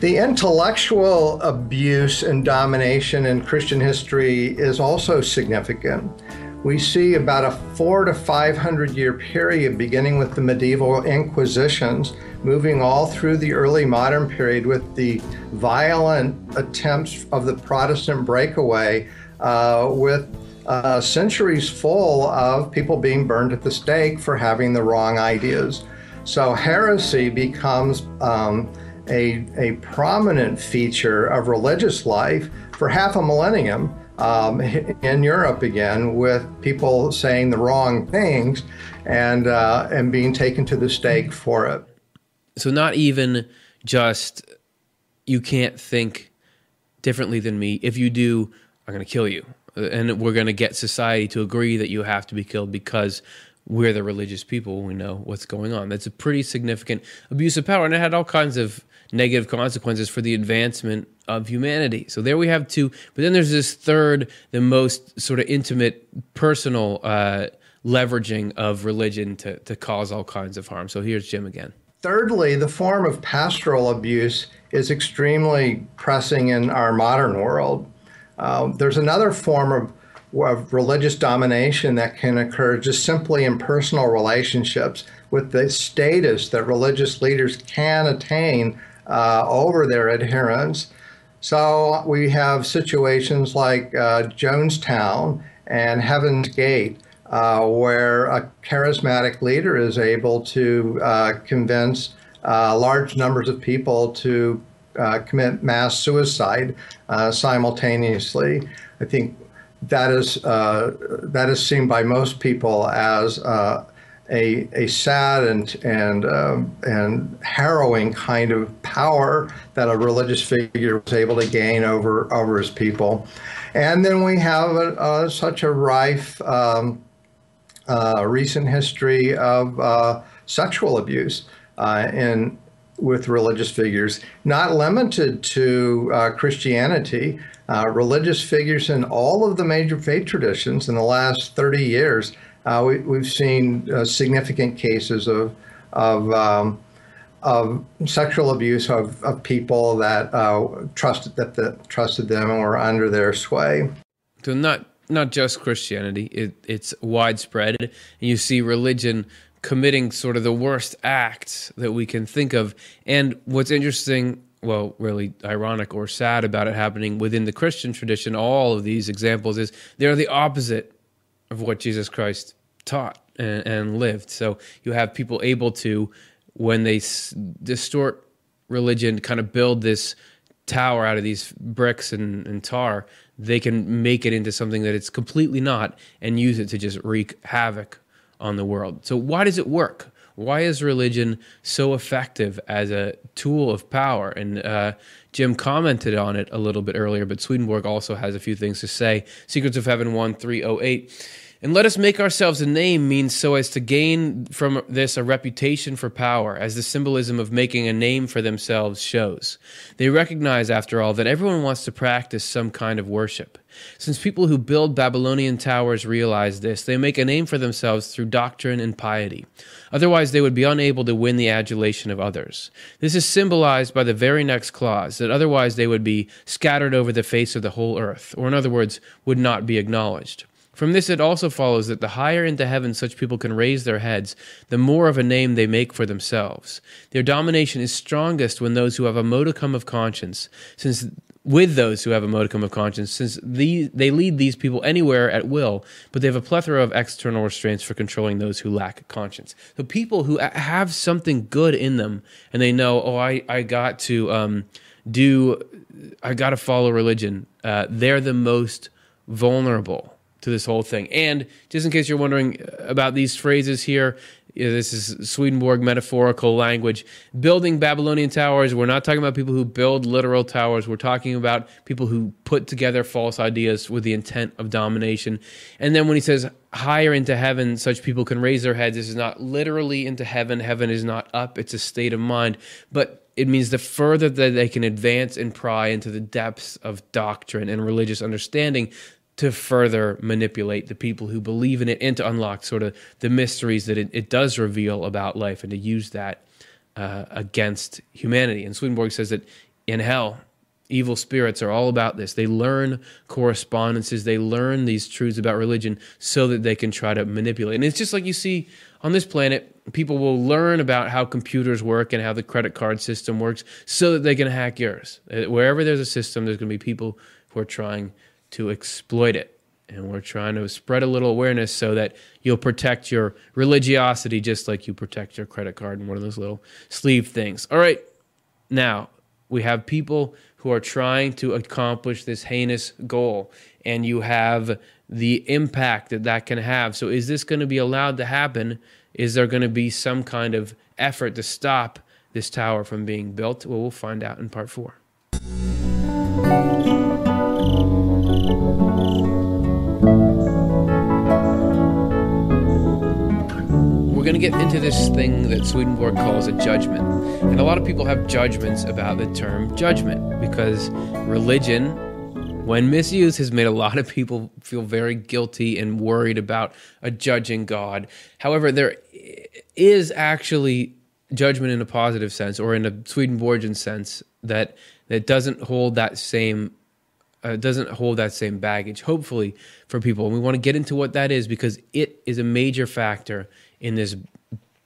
The intellectual abuse and domination in Christian history is also significant. We see about a four to 500 year period beginning with the medieval inquisitions, moving all through the early modern period with the violent attempts of the Protestant breakaway, uh, with uh, centuries full of people being burned at the stake for having the wrong ideas. So heresy becomes um, a, a prominent feature of religious life for half a millennium um, in Europe again, with people saying the wrong things and uh, and being taken to the stake for it. So not even just you can't think differently than me. If you do, I'm going to kill you, and we're going to get society to agree that you have to be killed because we're the religious people. We know what's going on. That's a pretty significant abuse of power, and it had all kinds of negative consequences for the advancement of humanity. So there we have two. But then there's this third, the most sort of intimate, personal uh, leveraging of religion to, to cause all kinds of harm. So here's Jim again. Thirdly, the form of pastoral abuse is extremely pressing in our modern world. Uh, there's another form of of religious domination that can occur just simply in personal relationships with the status that religious leaders can attain uh, over their adherents. So we have situations like uh, Jonestown and Heaven's Gate, uh, where a charismatic leader is able to uh, convince uh, large numbers of people to uh, commit mass suicide simultaneously. I think that is that is seen by most people as a, a sad and and um, and harrowing kind of power that a religious figure was able to gain over over his people, and then we have a, a, such a rife um, uh, recent history of uh, sexual abuse uh, in with religious figures, not limited to uh, Christianity. Uh, religious figures in all of the major faith traditions in the last 30 years uh, we, have seen uh, significant cases of of, um, of sexual abuse of, of people that uh, trusted that the, trusted them and were under their sway. So not not just Christianity; it, it's widespread, and you see religion committing sort of the worst acts that we can think of. And what's interesting well, really ironic or sad about it happening within the Christian tradition, all of these examples is they're the opposite of what Jesus Christ taught and, and lived. So you have people able to, when they s- distort religion, kind of build this tower out of these bricks and, and, tar, they can make it into something that it's completely not and use it to just wreak havoc on the world. So, why does it work? Why is religion so effective as a tool of power? And uh, Jim commented on it a little bit earlier, but Swedenborg also has a few things to say. Secrets of Heaven 1308 and let us make ourselves a name means so as to gain from this a reputation for power, as the symbolism of making a name for themselves shows. They recognize, after all, that everyone wants to practice some kind of worship. Since people who build Babylonian towers realize this, they make a name for themselves through doctrine and piety. Otherwise, they would be unable to win the adulation of others. This is symbolized by the very next clause, that otherwise they would be scattered over the face of the whole earth, or in other words, would not be acknowledged. From this, it also follows that the higher into heaven such people can raise their heads, the more of a name they make for themselves. Their domination is strongest when those who have a modicum of conscience, since with those who have a modicum of conscience, since the, they lead these people anywhere at will, but they have a plethora of external restraints for controlling those who lack conscience. So people who have something good in them, and they know, oh, I, I got to um, do, I got to follow religion. Uh, they're the most vulnerable to this whole thing. And just in case you're wondering about these phrases here, this is Swedenborg metaphorical language. Building Babylonian towers, we're not talking about people who build literal towers. We're talking about people who put together false ideas with the intent of domination. And then when he says higher into heaven, such people can raise their heads, this is not literally into heaven. Heaven is not up, it's a state of mind. But it means the further that they can advance and pry into the depths of doctrine and religious understanding, to further manipulate the people who believe in it and to unlock sort of the mysteries that it, it does reveal about life and to use that uh, against humanity. And Swedenborg says that in hell evil spirits are all about this. They learn correspondences, they learn these truths about religion so that they can try to manipulate. And it's just like you see on this planet, people will learn about how computers work and how the credit card system works so that they can hack yours. Uh, wherever there's a system, there's going to be people who are trying to exploit it. And we're trying to spread a little awareness so that you'll protect your religiosity just like you protect your credit card in one of those little sleeve things. All right. Now, we have people who are trying to accomplish this heinous goal, and you have the impact that that can have. So, is this going to be allowed to happen? Is there going to be some kind of effort to stop this tower from being built? Well, we'll find out in part four. We're going to get into this thing that Swedenborg calls a judgment. And a lot of people have judgments about the term judgment because religion, when misused, has made a lot of people feel very guilty and worried about a judging God. However, there is actually judgment in a positive sense or in a Swedenborgian sense that that doesn't hold that same uh, doesn't hold that same baggage hopefully for people and we want to get into what that is because it is a major factor in this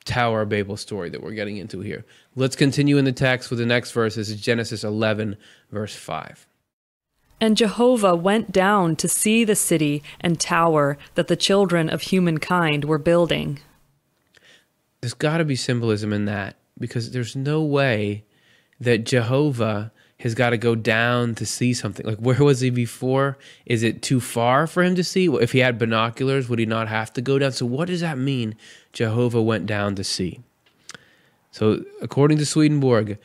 Tower of Babel story that we're getting into here. Let's continue in the text with the next verse. This is Genesis 11, verse 5. And Jehovah went down to see the city and tower that the children of humankind were building. There's got to be symbolism in that because there's no way that Jehovah has got to go down to see something. Like, where was he before? Is it too far for him to see? If he had binoculars, would he not have to go down? So, what does that mean? Jehovah went down to see. So, according to Swedenborg,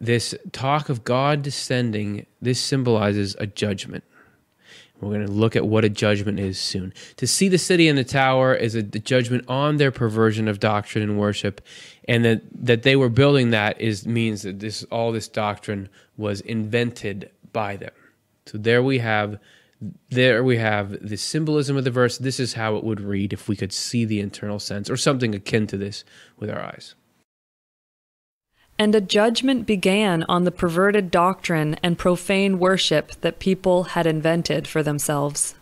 this talk of God descending, this symbolizes a judgment. We're going to look at what a judgment is soon. To see the city and the tower is a judgment on their perversion of doctrine and worship, and that, that they were building that is means that this all this doctrine was invented by them. So there we have there we have the symbolism of the verse. This is how it would read if we could see the internal sense or something akin to this with our eyes. And a judgment began on the perverted doctrine and profane worship that people had invented for themselves.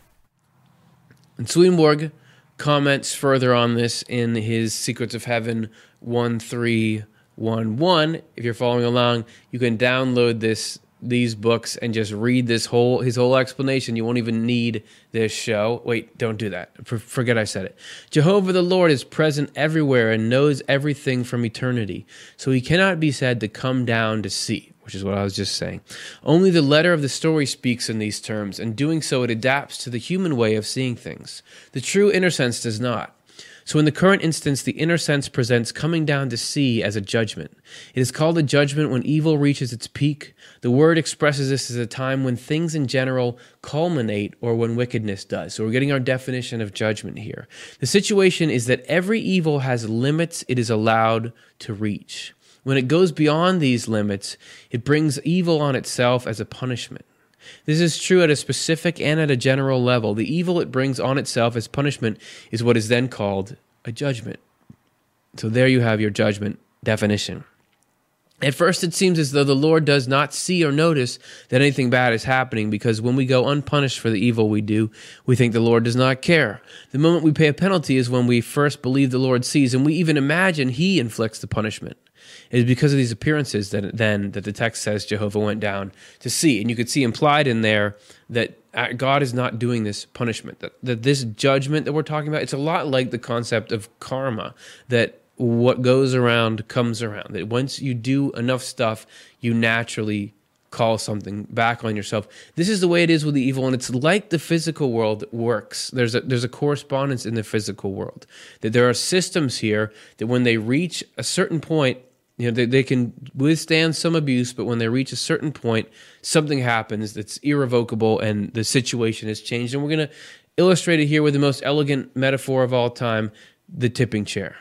And Swedenborg comments further on this in his Secrets of Heaven 1311. If you're following along, you can download this these books and just read this whole his whole explanation. You won't even need this show. Wait don't do that. Forget i said it. Jehovah the lord is present everywhere and knows everything from eternity. So he cannot be said to come down to see which is what i was just saying. Only the letter of the story speaks in these terms and doing so it adapts to the human way of seeing things. The true inner sense does not so, in the current instance, the inner sense presents coming down to see as a judgment. It is called a judgment when evil reaches its peak. The word expresses this as a time when things in general culminate or when wickedness does. So, we're getting our definition of judgment here. The situation is that every evil has limits it is allowed to reach. When it goes beyond these limits, it brings evil on itself as a punishment. This is true at a specific and at a general level. The evil it brings on itself as punishment is what is then called a judgment. So there you have your judgment definition. At first, it seems as though the Lord does not see or notice that anything bad is happening because when we go unpunished for the evil we do, we think the Lord does not care. The moment we pay a penalty is when we first believe the Lord sees, and we even imagine He inflicts the punishment. Is because of these appearances that then that the text says Jehovah went down to see, and you could see implied in there that uh, God is not doing this punishment. That that this judgment that we're talking about, it's a lot like the concept of karma. That what goes around comes around. That once you do enough stuff, you naturally call something back on yourself. This is the way it is with the evil, and it's like the physical world works. There's a there's a correspondence in the physical world. That there are systems here that when they reach a certain point, you know, they, they can withstand some abuse, but when they reach a certain point, something happens that's irrevocable and the situation has changed. And we're going to illustrate it here with the most elegant metaphor of all time the tipping chair.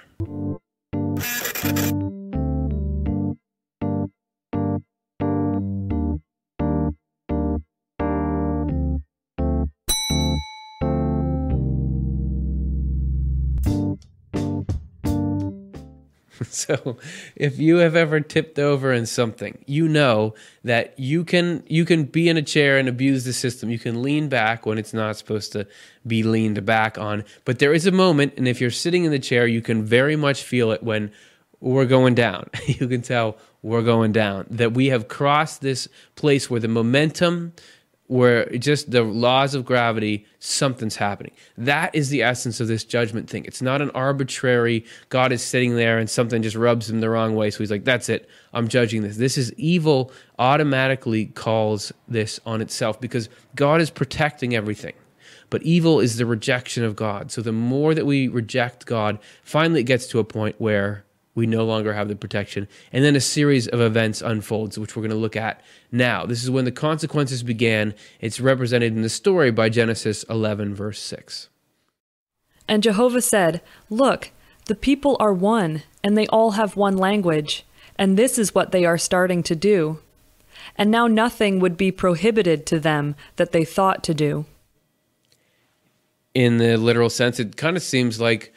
so if you have ever tipped over in something, you know that you can you can be in a chair and abuse the system. You can lean back when it's not supposed to be leaned back on. But there is a moment, and if you're sitting in the chair, you can very much feel it when we're going down. you can tell we're going down. That we have crossed this place where the momentum where just the laws of gravity, something's happening. That is the essence of this judgment thing. It's not an arbitrary God is sitting there and something just rubs him the wrong way. So he's like, that's it. I'm judging this. This is evil, automatically calls this on itself because God is protecting everything. But evil is the rejection of God. So the more that we reject God, finally it gets to a point where we no longer have the protection. And then a series of events unfolds, which we're going to look at now. This is when the consequences began. It's represented in the story by Genesis 11, verse 6. And Jehovah said, Look, the people are one, and they all have one language, and this is what they are starting to do. And now nothing would be prohibited to them that they thought to do. In the literal sense, it kind of seems like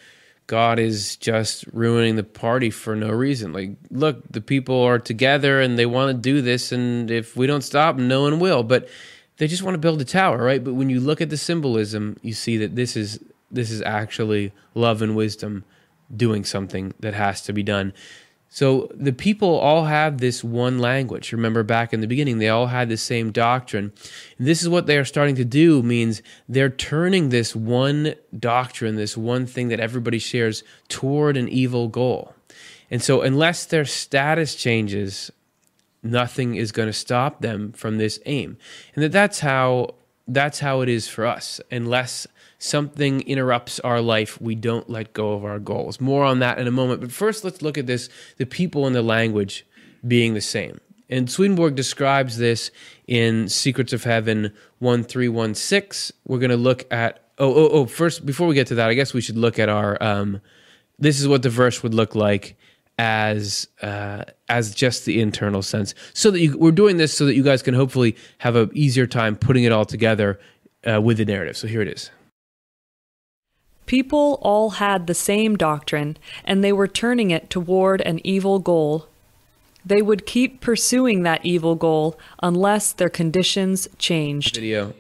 God is just ruining the party for no reason. Like, look, the people are together and they want to do this, and if we don't stop, no one will. But they just want to build a tower, right? But when you look at the symbolism, you see that this is this is actually love and wisdom doing something that has to be done. So the people all have this one language. Remember back in the beginning, they all had the same doctrine. And this is what they are starting to do means they're turning this one doctrine, this one thing that everybody shares toward an evil goal. And so unless their status changes, nothing is going to stop them from this aim. And that that's how that's how it is for us. Unless something interrupts our life, we don't let go of our goals. More on that in a moment. But first, let's look at this the people and the language being the same. And Swedenborg describes this in Secrets of Heaven 1316. We're going to look at, oh, oh, oh, first, before we get to that, I guess we should look at our, um, this is what the verse would look like as uh, as just the internal sense. So that you, we're doing this so that you guys can hopefully have an easier time putting it all together uh, with the narrative. So here it is. People all had the same doctrine, and they were turning it toward an evil goal. They would keep pursuing that evil goal unless their conditions changed. Video.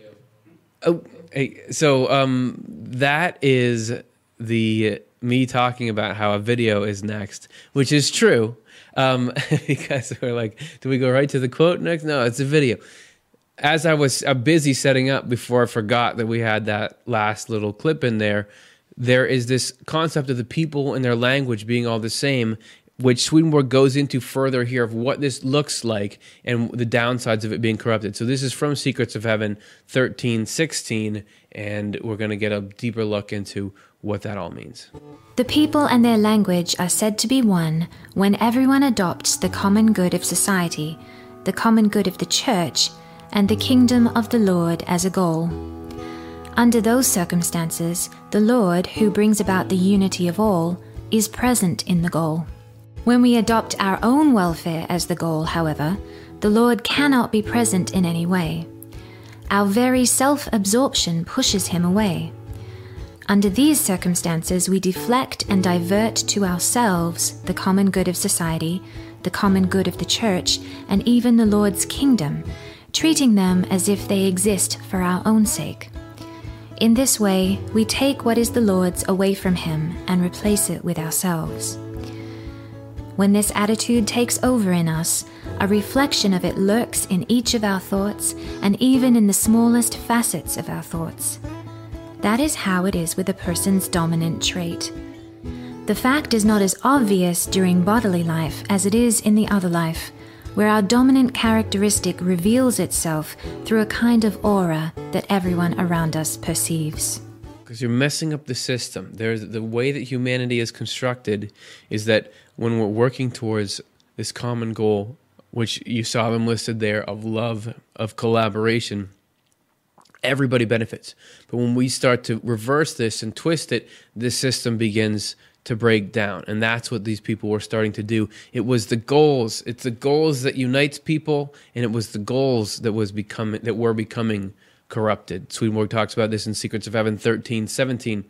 Oh, hey, so um, that is the me talking about how a video is next, which is true. Um, because we're like, do we go right to the quote next? No, it's a video. As I was uh, busy setting up before I forgot that we had that last little clip in there, there is this concept of the people and their language being all the same, which Swedenborg goes into further here of what this looks like and the downsides of it being corrupted. So this is from Secrets of Heaven 13, 16, and we're going to get a deeper look into what that all means. The people and their language are said to be one when everyone adopts the common good of society, the common good of the church, and the kingdom of the Lord as a goal. Under those circumstances, the Lord, who brings about the unity of all, is present in the goal. When we adopt our own welfare as the goal, however, the Lord cannot be present in any way. Our very self absorption pushes him away. Under these circumstances, we deflect and divert to ourselves the common good of society, the common good of the church, and even the Lord's kingdom, treating them as if they exist for our own sake. In this way, we take what is the Lord's away from Him and replace it with ourselves. When this attitude takes over in us, a reflection of it lurks in each of our thoughts and even in the smallest facets of our thoughts. That is how it is with a person's dominant trait. The fact is not as obvious during bodily life as it is in the other life, where our dominant characteristic reveals itself through a kind of aura that everyone around us perceives. Because you're messing up the system. There's the way that humanity is constructed is that when we're working towards this common goal, which you saw them listed there of love, of collaboration, everybody benefits. But when we start to reverse this and twist it, this system begins to break down. And that's what these people were starting to do. It was the goals. It's the goals that unites people, and it was the goals that was becoming that were becoming corrupted. Swedenborg talks about this in Secrets of Heaven 13, 17.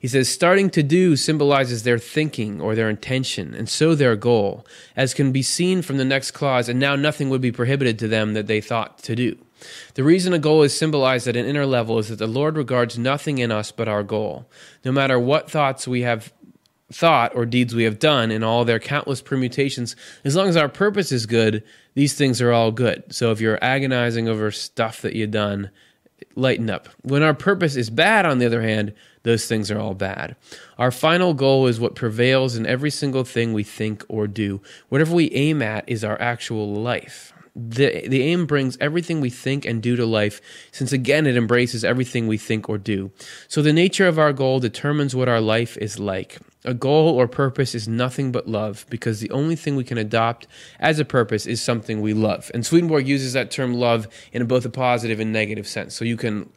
He says, starting to do symbolizes their thinking or their intention, and so their goal, as can be seen from the next clause, and now nothing would be prohibited to them that they thought to do. The reason a goal is symbolized at an inner level is that the Lord regards nothing in us but our goal. No matter what thoughts we have thought or deeds we have done in all their countless permutations, as long as our purpose is good, these things are all good. So if you're agonizing over stuff that you've done, lighten up. When our purpose is bad, on the other hand, those things are all bad. Our final goal is what prevails in every single thing we think or do. Whatever we aim at is our actual life. The, the aim brings everything we think and do to life, since again it embraces everything we think or do. So the nature of our goal determines what our life is like. A goal or purpose is nothing but love, because the only thing we can adopt as a purpose is something we love. And Swedenborg uses that term love in both a positive and negative sense. So you can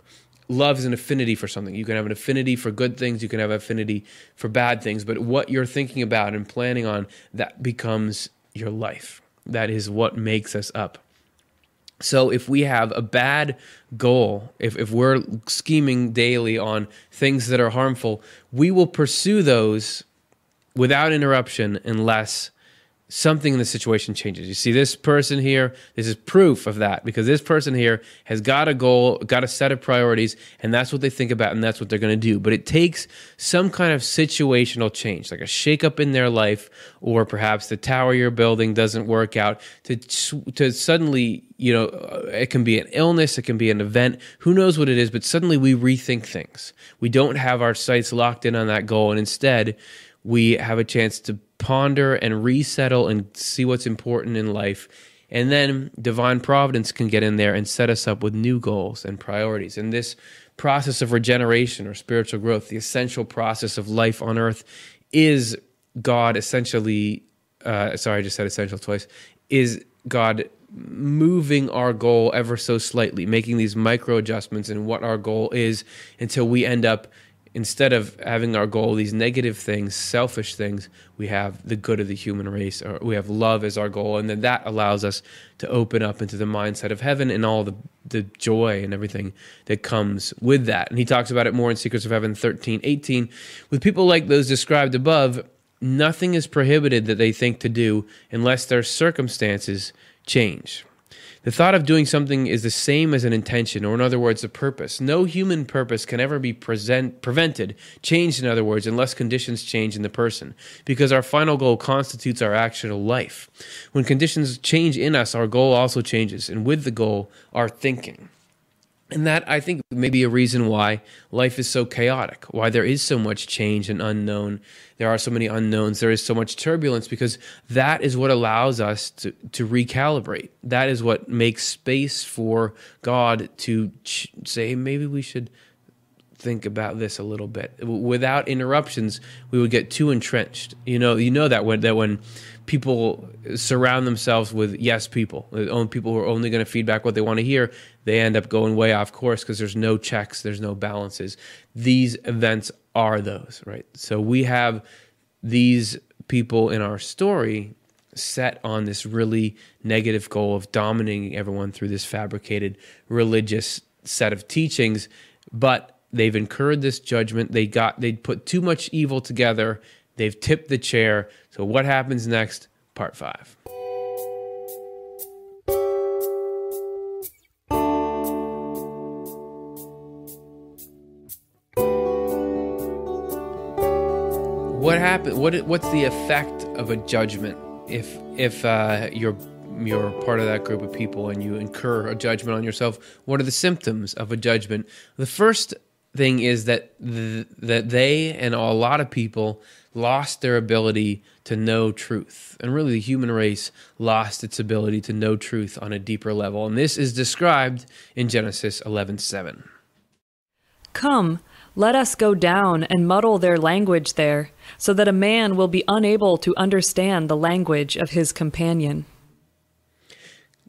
love is an affinity for something. You can have an affinity for good things, you can have affinity for bad things, but what you're thinking about and planning on, that becomes your life. That is what makes us up. So if we have a bad goal, if, if we're scheming daily on things that are harmful, we will pursue those without interruption unless something in the situation changes. You see this person here, this is proof of that because this person here has got a goal, got a set of priorities, and that's what they think about and that's what they're going to do. But it takes some kind of situational change, like a shakeup in their life, or perhaps the tower you're building doesn't work out to to suddenly, you know, uh, it can be an illness, it can be an event, who knows what it is, but suddenly we rethink things. We don't have our sights locked in on that goal and instead we have a chance to ponder and resettle and see what's important in life. And then divine providence can get in there and set us up with new goals and priorities. And this process of regeneration or spiritual growth, the essential process of life on earth, is God essentially, uh, sorry, I just said essential twice, is God moving our goal ever so slightly, making these micro adjustments in what our goal is until we end up instead of having our goal these negative things selfish things we have the good of the human race or we have love as our goal and then that allows us to open up into the mindset of heaven and all the the joy and everything that comes with that. And he talks about it more in secrets of heaven 13 18 with people like those described above nothing is prohibited that they think to do unless their circumstances change the thought of doing something is the same as an intention, or in other words, a purpose. No human purpose can ever be present, prevented, changed, in other words, unless conditions change in the person, because our final goal constitutes our actual life. When conditions change in us, our goal also changes, and with the goal, our thinking. And that, I think, may be a reason why life is so chaotic, why there is so much change and unknown. There are so many unknowns. There is so much turbulence because that is what allows us to, to recalibrate. That is what makes space for God to ch- say, maybe we should think about this a little bit. Without interruptions, we would get too entrenched. You know, you know that when that when people surround themselves with yes people, own people who are only going to feedback what they want to hear, they end up going way off course because there's no checks, there's no balances. These events are those, right? So we have these people in our story set on this really negative goal of dominating everyone through this fabricated religious set of teachings, but they've incurred this judgment. They got they put too much evil together. They've tipped the chair. So what happens next? Part 5. What happened? What what's the effect of a judgment if if uh, you're you're part of that group of people and you incur a judgment on yourself? What are the symptoms of a judgment? The first thing is that th- that they and a lot of people lost their ability to know truth. And really the human race lost its ability to know truth on a deeper level. And this is described in Genesis 11:7. Come, let us go down and muddle their language there, so that a man will be unable to understand the language of his companion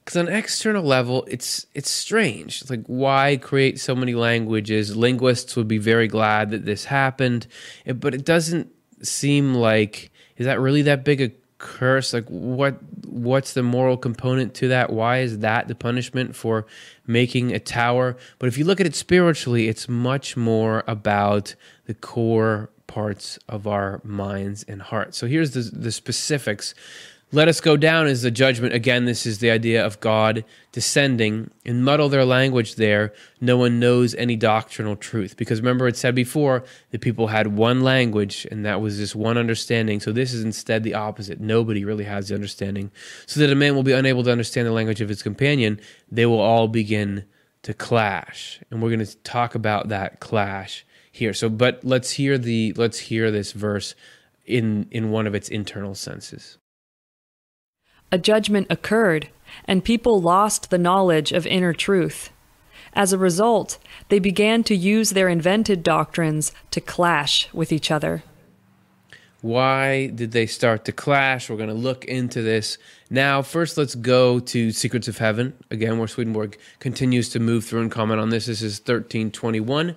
because on an external level, it's it's strange. Like why create so many languages? Linguists would be very glad that this happened, eh, but it doesn't seem like is that really that big a curse? Like what what's the moral component to that? Why is that the punishment for making a tower? But if you look at it spiritually, it's much more about the core parts of our minds and hearts. So here's the, the specifics. Let us go down is the judgment. Again, this is the idea of God descending and muddle their language there. No one knows any doctrinal truth. Because remember, it said before the people had one language and that was this one understanding. So this is instead the opposite. Nobody really has the understanding. So that a man will be unable to understand the language of his companion. They will all begin to clash. And we're going to talk about that clash here. So, but let's hear the let's hear this verse in in one of its internal senses. A judgment occurred, and people lost the knowledge of inner truth. As a result, they began to use their invented doctrines to clash with each other. Why did they start to clash? We're going to look into this. Now, first, let's go to Secrets of Heaven, again, where Swedenborg continues to move through and comment on this. This is 1321.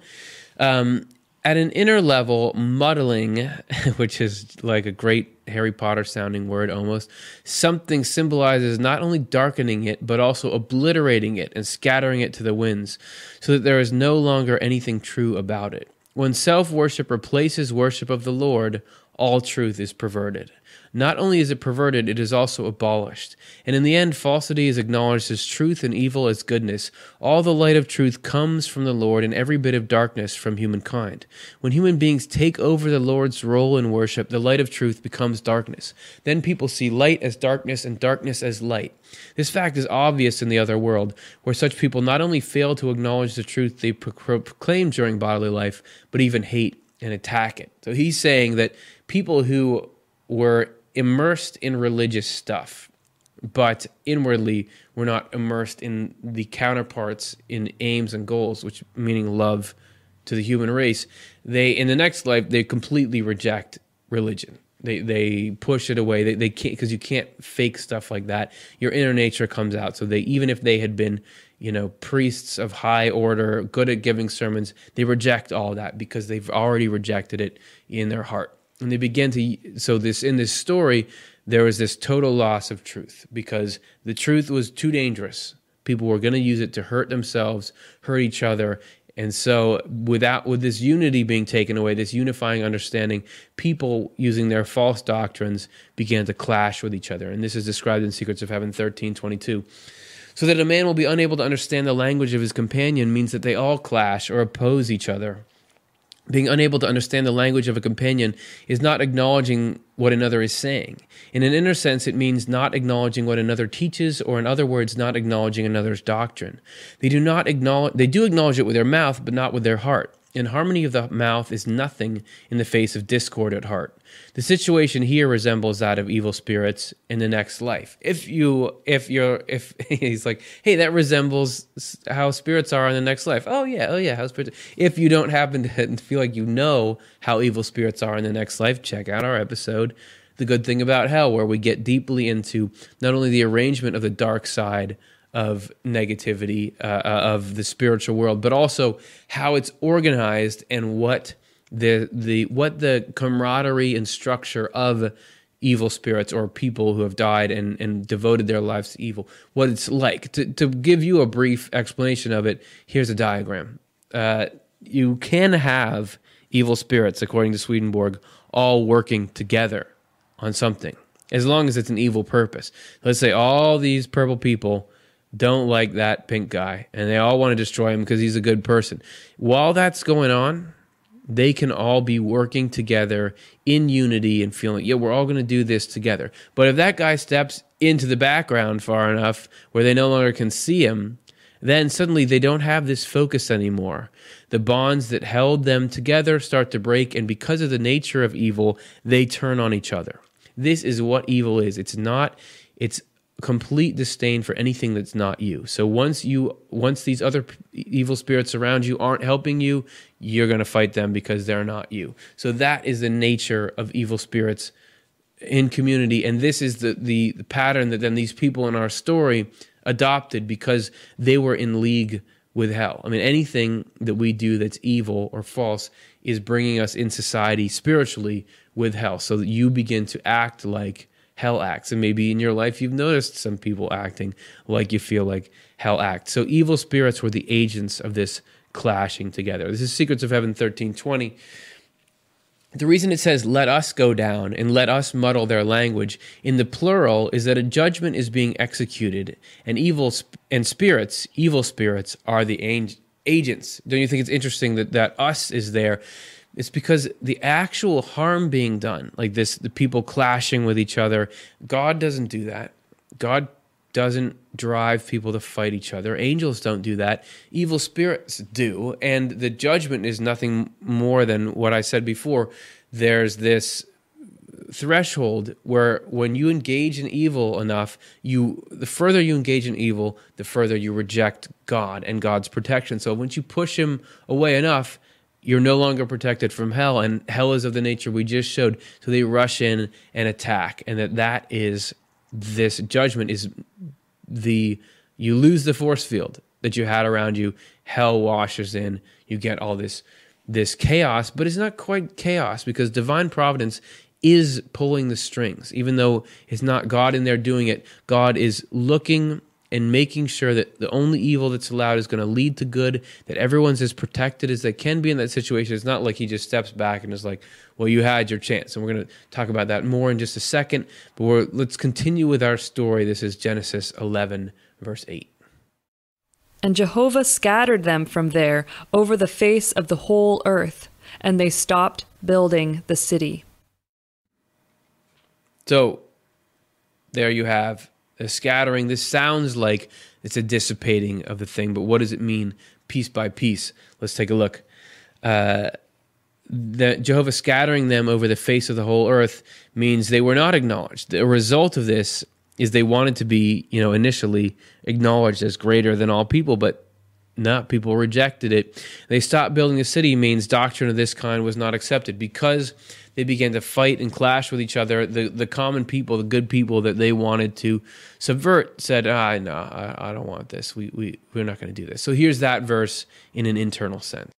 Um, at an inner level, muddling, which is like a great Harry Potter sounding word almost, something symbolizes not only darkening it, but also obliterating it and scattering it to the winds, so that there is no longer anything true about it. When self worship replaces worship of the Lord, all truth is perverted. Not only is it perverted, it is also abolished. And in the end, falsity is acknowledged as truth and evil as goodness. All the light of truth comes from the Lord, and every bit of darkness from humankind. When human beings take over the Lord's role in worship, the light of truth becomes darkness. Then people see light as darkness and darkness as light. This fact is obvious in the other world, where such people not only fail to acknowledge the truth they proclaim during bodily life, but even hate and attack it. So he's saying that people who were immersed in religious stuff, but inwardly we're not immersed in the counterparts in aims and goals, which meaning love to the human race. They in the next life they completely reject religion. They they push it away. They they can't because you can't fake stuff like that. Your inner nature comes out. So they even if they had been you know priests of high order, good at giving sermons, they reject all that because they've already rejected it in their heart and they begin to so this in this story there was this total loss of truth because the truth was too dangerous. People were going to use it to hurt themselves hurt each other. And so without with this unity being taken away this unifying understanding people using their false doctrines began to clash with each other. And this is described in secrets of heaven 13 22 so that a man will be unable to understand the language of his companion means that they all clash or oppose each other being unable to understand the language of a companion is not acknowledging what another is saying. In an inner sense, it means not acknowledging what another teaches, or in other words, not acknowledging another's doctrine. They do not acknowledge, they do acknowledge it with their mouth, but not with their heart. And harmony of the mouth is nothing in the face of discord at heart. The situation here resembles that of evil spirits in the next life. If you, if you're, if he's like, hey, that resembles how spirits are in the next life. Oh yeah, oh yeah, how spirits. If you don't happen to feel like you know how evil spirits are in the next life, check out our episode, "The Good Thing About Hell," where we get deeply into not only the arrangement of the dark side of negativity uh, uh, of the spiritual world, but also how it's organized and what the the what the camaraderie and structure of evil spirits or people who have died and, and devoted their lives to evil, what it's like. To, to give you a brief explanation of it, here's a diagram. Uh, you can have evil spirits, according to Swedenborg, all working together on something, as long as it's an evil purpose. Let's say all these purple people don't like that pink guy and they all want to destroy him because he's a good person. While that's going on, they can all be working together in unity and feeling, yeah, we're all going to do this together. But if that guy steps into the background far enough where they no longer can see him, then suddenly they don't have this focus anymore. The bonds that held them together start to break, and because of the nature of evil, they turn on each other. This is what evil is. It's not, it's complete disdain for anything that's not you. So once you once these other evil spirits around you aren't helping you, you're going to fight them because they're not you. So that is the nature of evil spirits in community and this is the, the the pattern that then these people in our story adopted because they were in league with hell. I mean anything that we do that's evil or false is bringing us in society spiritually with hell so that you begin to act like hell acts. And maybe in your life you've noticed some people acting like you feel like hell acts. So evil spirits were the agents of this clashing together. This is Secrets of Heaven 1320. the reason it says let us go down and let us muddle their language in the plural is that a judgment is being executed and evil sp- and spirits evil spirits are the agents don't you think it's interesting that that us is there it's because the actual harm being done like this the people clashing with each other god doesn't do that god doesn't drive people to fight each other. Angels don't do that. Evil spirits do. And the judgment is nothing more than what I said before. There's this threshold where when you engage in evil enough, you the further you engage in evil, the further you reject God and God's protection. So once you push him away enough, you're no longer protected from hell and hell is of the nature we just showed. So they rush in and attack and that that is this judgment is the you lose the force field that you had around you. Hell washes in. You get all this this chaos but it's not quite chaos because divine providence is pulling the strings. Even though it's not god in there doing it god is looking and making sure that the only evil that's allowed is going to lead to good, that everyone's as protected as they can be in that situation. It's not like he just steps back and is like, well, you had your chance. And we're going to talk about that more in just a second. But let's continue with our story. This is Genesis 11, verse 8. And Jehovah scattered them from there over the face of the whole earth, and they stopped building the city. So there you have a scattering. This sounds like it's a dissipating of the thing, but what does it mean piece by piece? Let's take a look. Uh, the Jehovah scattering them over the face of the whole earth means they were not acknowledged. The result of this is they wanted to be, you know, initially acknowledged as greater than all people, but not people rejected it. They stopped building a city means doctrine of this kind was not accepted because they began to fight and clash with each other. The the common people, the good people that they wanted to subvert, said, "Ah, no, I, I don't want this. We we we're not going to do this." So here's that verse in an internal sense.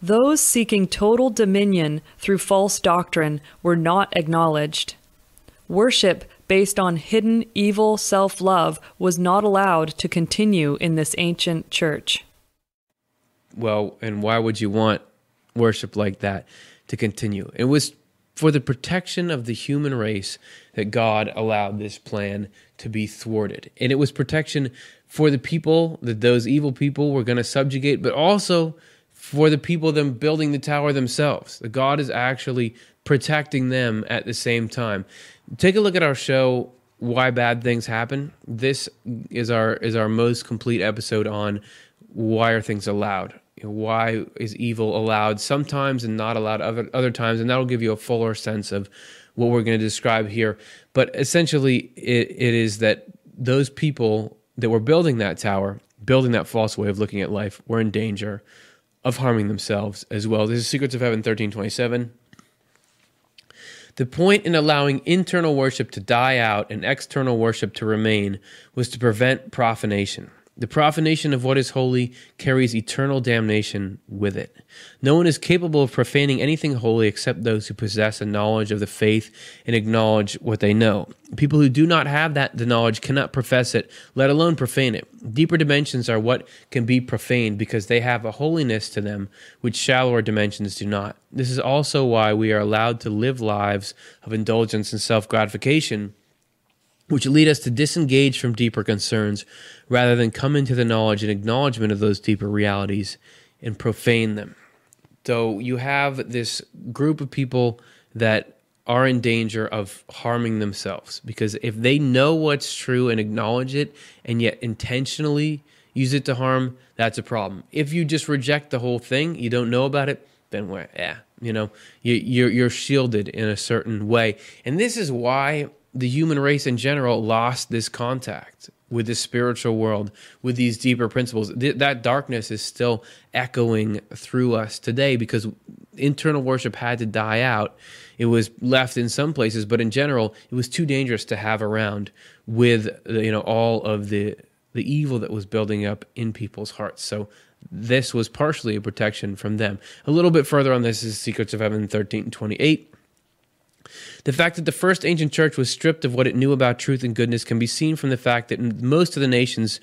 Those seeking total dominion through false doctrine were not acknowledged. Worship based on hidden evil self love was not allowed to continue in this ancient church. Well, and why would you want worship like that? To continue. It was for the protection of the human race that God allowed this plan to be thwarted. And it was protection for the people that those evil people were going to subjugate, but also for the people them building the tower themselves. God is actually protecting them at the same time. Take a look at our show why bad things happen. This is our is our most complete episode on why are things allowed you know, why is evil allowed sometimes and not allowed other other times, and that'll give you a fuller sense of what we're going to describe here. But essentially, it, it is that those people that were building that tower, building that false way of looking at life, were in danger of harming themselves as well. This is Secrets of Heaven, thirteen twenty seven. The point in allowing internal worship to die out and external worship to remain was to prevent profanation. The profanation of what is holy carries eternal damnation with it. No one is capable of profaning anything holy except those who possess a knowledge of the faith and acknowledge what they know. People who do not have that the knowledge cannot profess it, let alone profane it. Deeper dimensions are what can be profaned because they have a holiness to them which shallower dimensions do not. This is also why we are allowed to live lives of indulgence and self gratification which lead us to disengage from deeper concerns rather than come into the knowledge and acknowledgement of those deeper realities and profane them. So you have this group of people that are in danger of harming themselves because if they know what's true and acknowledge it and yet intentionally use it to harm, that's a problem. If you just reject the whole thing, you don't know about it, then where, yeah, you know, you, you're, you're shielded in a certain way. And this is why the human race in general lost this contact with the spiritual world, with these deeper principles. Th- that darkness is still echoing through us today because internal worship had to die out. It was left in some places, but in general, it was too dangerous to have around with you know all of the the evil that was building up in people's hearts. So this was partially a protection from them. A little bit further on this is Secrets of Heaven 13 28. The fact that the first ancient church was stripped of what it knew about truth and goodness can be seen from the fact that most of the nations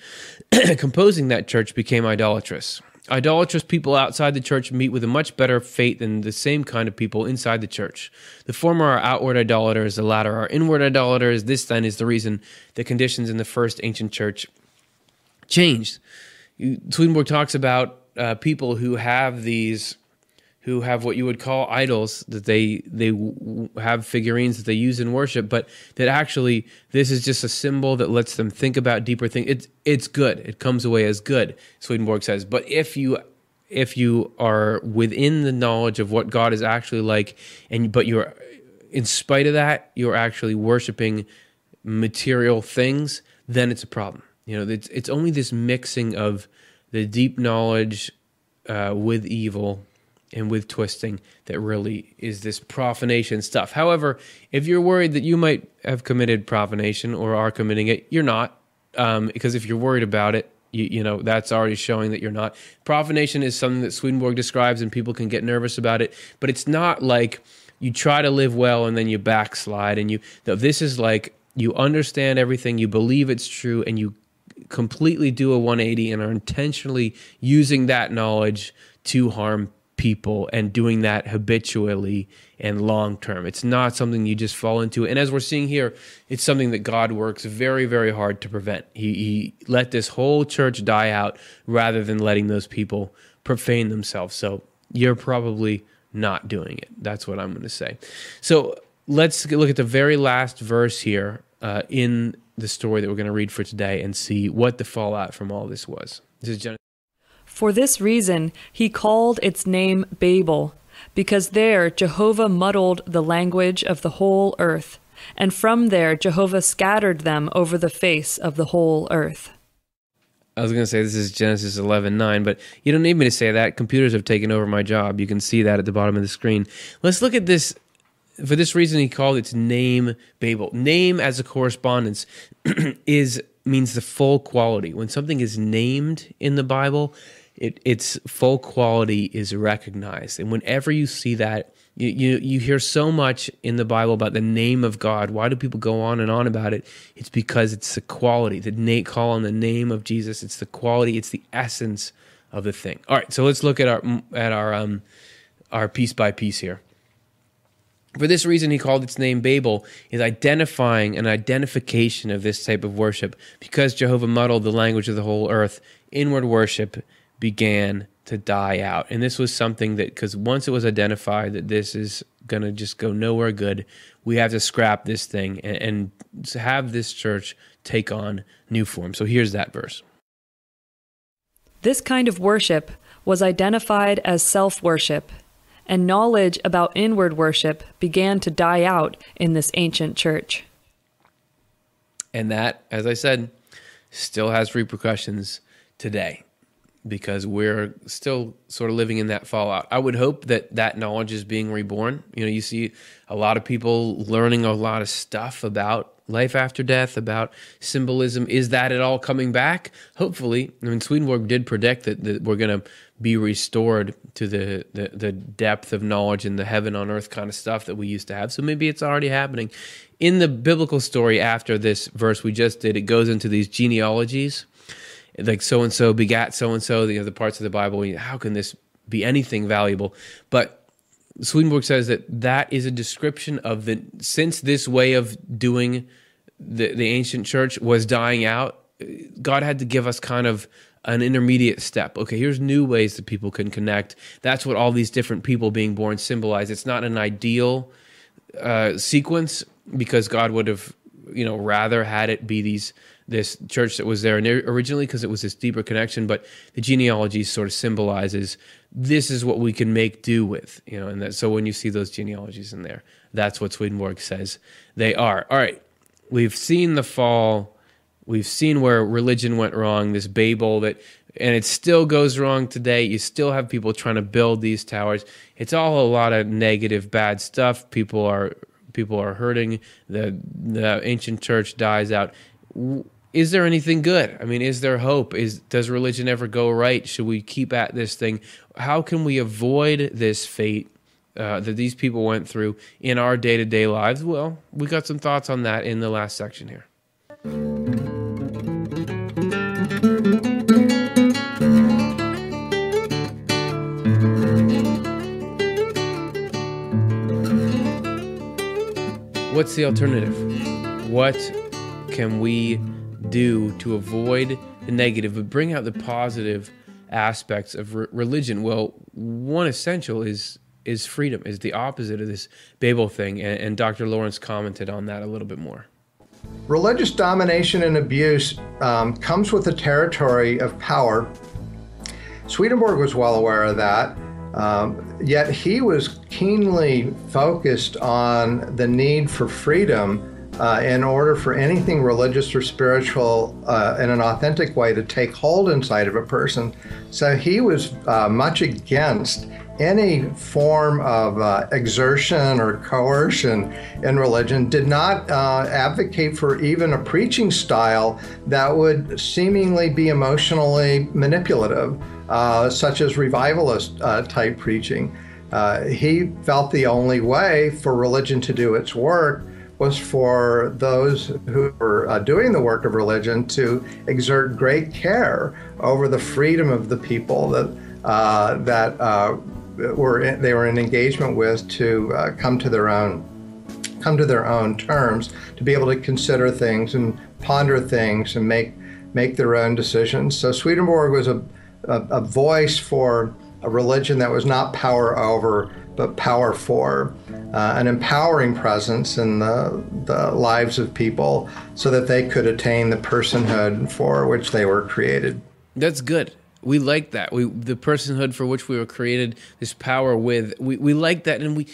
composing that church became idolatrous. Idolatrous people outside the church meet with a much better fate than the same kind of people inside the church. The former are outward idolaters, the latter are inward idolaters. This then is the reason the conditions in the first ancient church changed. Swedenborg talks about uh, people who have these who have what you would call idols that they they have figurines that they use in worship but that actually this is just a symbol that lets them think about deeper things it's it's good. It comes away as good swedenborg says. But if you if you are within the knowledge of what god is actually like and but you're in spite of that you're actually worshiping material things then it's a problem. You know it's it's only this mixing of the deep knowledge uh, with evil and with twisting that really is this profanation stuff. However, if you're worried that you might have committed profanation or are committing it, you're not. Um, because if you're worried about it, you, you, know that's already showing that you're not. Profanation is something that Swedenborg describes, and people can get nervous about it. But it's not like you try to live well and then you backslide. And you, this is like you understand everything, you believe it's true, and you completely do a 180 and are intentionally using that knowledge to harm people and doing that habitually and long term. It's not something you just fall into. And as we're seeing here, it's something that God works very, very hard to prevent. He, he let this whole church die out rather than letting those people profane themselves. So you're probably not doing it. That's what I'm going to say. So let's look at the very last verse here uh, in the story that we're going to read for today and see what the fallout from all this was. This is Genesis. For this reason, he called its name Babel, because there Jehovah muddled the language of the whole earth, and from there Jehovah scattered them over the face of the whole earth. I was going to say this is Genesis 11 9, but you don't need me to say that. Computers have taken over my job. You can see that at the bottom of the screen. Let's look at this. For this reason, he called its name Babel. Name as a correspondence is means the full quality. When something is named in the Bible, it, its full quality is recognized. And whenever you see that, you, you, you hear so much in the Bible about the name of God. Why do people go on and on about it? It's because it's the quality. The Nate call on the name of Jesus. It's the quality. It's the essence of the thing. All right, so let's look at our at our um our piece by piece here. For this reason, he called its name Babel, is identifying an identification of this type of worship. Because Jehovah muddled the language of the whole earth, inward worship began to die out. And this was something that, because once it was identified that this is going to just go nowhere good, we have to scrap this thing and, and have this church take on new form. So here's that verse. This kind of worship was identified as self worship, and knowledge about inward worship began to die out in this ancient church. And that, as I said, still has repercussions today because we're still sort of living in that fallout. I would hope that that knowledge is being reborn. You know, you see a lot of people learning a lot of stuff about life after death, about symbolism. Is that at all coming back? Hopefully. I mean, Swedenborg did predict that, that we're going to be restored to the, the, the depth of knowledge and the heaven on earth kind of stuff that we used to have. So maybe it's already happening. In the biblical story after this verse we just did, it goes into these genealogies like so and so begat so and so, the other parts of the Bible. How can this be anything valuable? But Swedenborg says that that is a description of the since this way of doing the the ancient church was dying out, God had to give us kind of an intermediate step. Okay, here's new ways that people can connect. That's what all these different people being born symbolize. It's not an ideal uh, sequence because God would have, you know, rather had it be these this church that was there originally because it was this deeper connection. But the genealogy sort of symbolizes this is what we can make do with, you know. And that, so when you see those genealogies in there, that's what Swedenborg says they are. All right, we've seen the fall. We've seen where religion went wrong. This Babel that, and it still goes wrong today. You still have people trying to build these towers. It's all a lot of negative, bad stuff. People are people are hurting. The the ancient church dies out is there anything good? I mean, is there hope? Is does religion ever go right? Should we keep at this thing? How can we avoid this fate uh, that these people went through in our day to day lives? Well, we got some thoughts on that in the last section here. What's the alternative? What can we do to avoid the negative but bring out the positive aspects of re- religion? Well, one essential is is freedom, is the opposite of this Babel thing, and, and Dr. Lawrence commented on that a little bit more. Religious domination and abuse um, comes with the territory of power. Swedenborg was well aware of that. Um, yet he was keenly focused on the need for freedom uh, in order for anything religious or spiritual uh, in an authentic way to take hold inside of a person. So he was uh, much against any form of uh, exertion or coercion in religion, did not uh, advocate for even a preaching style that would seemingly be emotionally manipulative, uh, such as revivalist type preaching. He felt the only way for religion to do its work was for those who were uh, doing the work of religion to exert great care over the freedom of the people that uh, that uh, were in, they were in engagement with to uh, come to their own come to their own terms to be able to consider things and ponder things and make make their own decisions. So Swedenborg was a, a, a voice for a religion that was not power over but power for, uh, an empowering presence in the, the lives of people so that they could attain the personhood for which they were created. That's good we like that. We the personhood for which we were created, this power with. We we like that, and we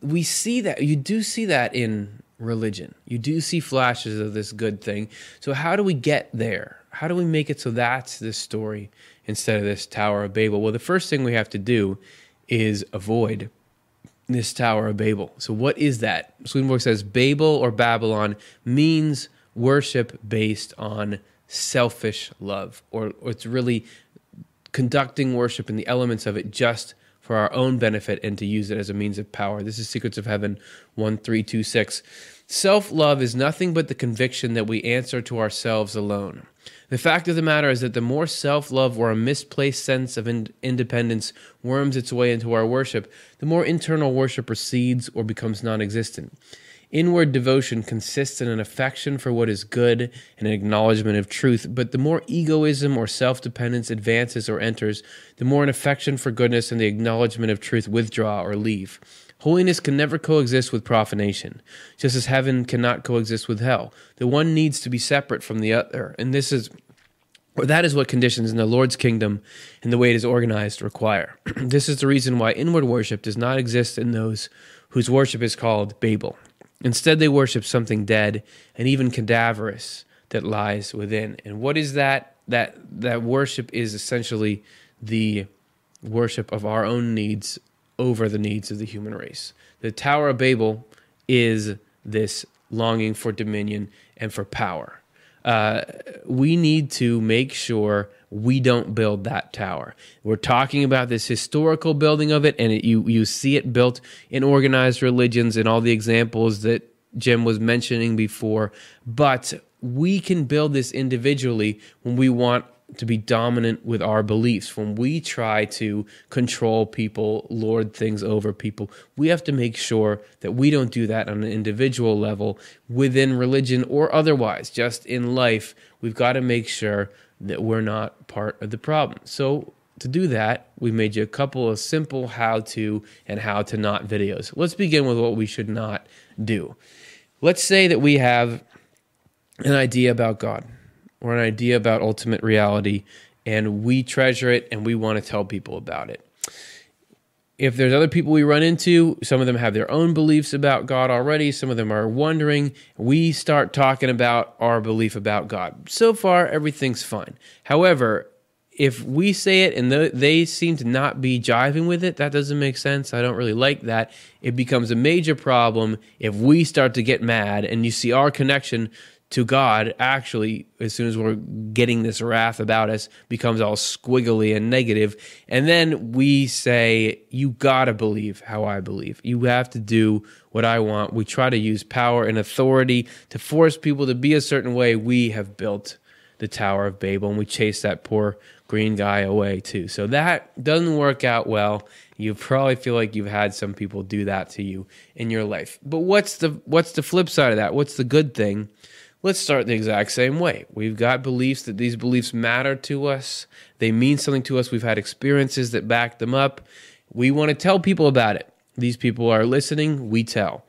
we see that. You do see that in religion. You do see flashes of this good thing. So how do we get there? How do we make it so that's this story instead of this Tower of Babel? Well, the first thing we have to do is avoid this Tower of Babel. So what is that? Swedenborg says Babel or Babylon means worship based on selfish love, or, or it's really conducting worship and the elements of it just for our own benefit and to use it as a means of power. This is Secrets of Heaven 1326. Self love is nothing but the conviction that we answer to ourselves alone. The fact of the matter is that the more self love or a misplaced sense of in- independence worms its way into our worship, the more internal worship recedes or becomes non existent. Inward devotion consists in an affection for what is good and an acknowledgement of truth, but the more egoism or self dependence advances or enters, the more an affection for goodness and the acknowledgement of truth withdraw or leave. Holiness can never coexist with profanation, just as heaven cannot coexist with hell. The one needs to be separate from the other, and this is or that is what conditions in the Lord's kingdom and the way it is organized require. this is the reason why inward worship does not exist in those whose worship is called Babel. Instead, they worship something dead and even cadaverous that lies within. And what is that? That that worship is essentially the worship of our own needs over the needs of the human race. The Tower of Babel is this longing for dominion and for power. Uh, we need to make sure we don't build that tower. We're talking about this historical building of it, and it, you you see it built in organized religions and all the examples that Jim was mentioning before. But we can build this individually when we want to be dominant with our beliefs. When we try to control people, lord things over people, we have to make sure that we don't do that on an individual level within religion or otherwise, just in life. We've got to make sure that we're not part of the problem. So, to do that, we made you a couple of simple how to and how to not videos. Let's begin with what we should not do. Let's say that we have an idea about God or an idea about ultimate reality and we treasure it and we want to tell people about it. If there's other people we run into, some of them have their own beliefs about God already, some of them are wondering, we start talking about our belief about God. So far, everything's fine. However, if we say it and they seem to not be jiving with it, that doesn't make sense. I don't really like that. It becomes a major problem if we start to get mad and you see our connection to God actually, as soon as we're getting this wrath about us, becomes all squiggly and negative. And then we say, You gotta believe how I believe. You have to do what I want. We try to use power and authority to force people to be a certain way. We have built the Tower of Babel, and we chased that poor green guy away too. So that doesn't work out well. You probably feel like you've had some people do that to you in your life. But what's the what's the flip side of that? What's the good thing? Let's start the exact same way. We've got beliefs that these beliefs matter to us. They mean something to us. We've had experiences that back them up. We want to tell people about it. These people are listening, we tell.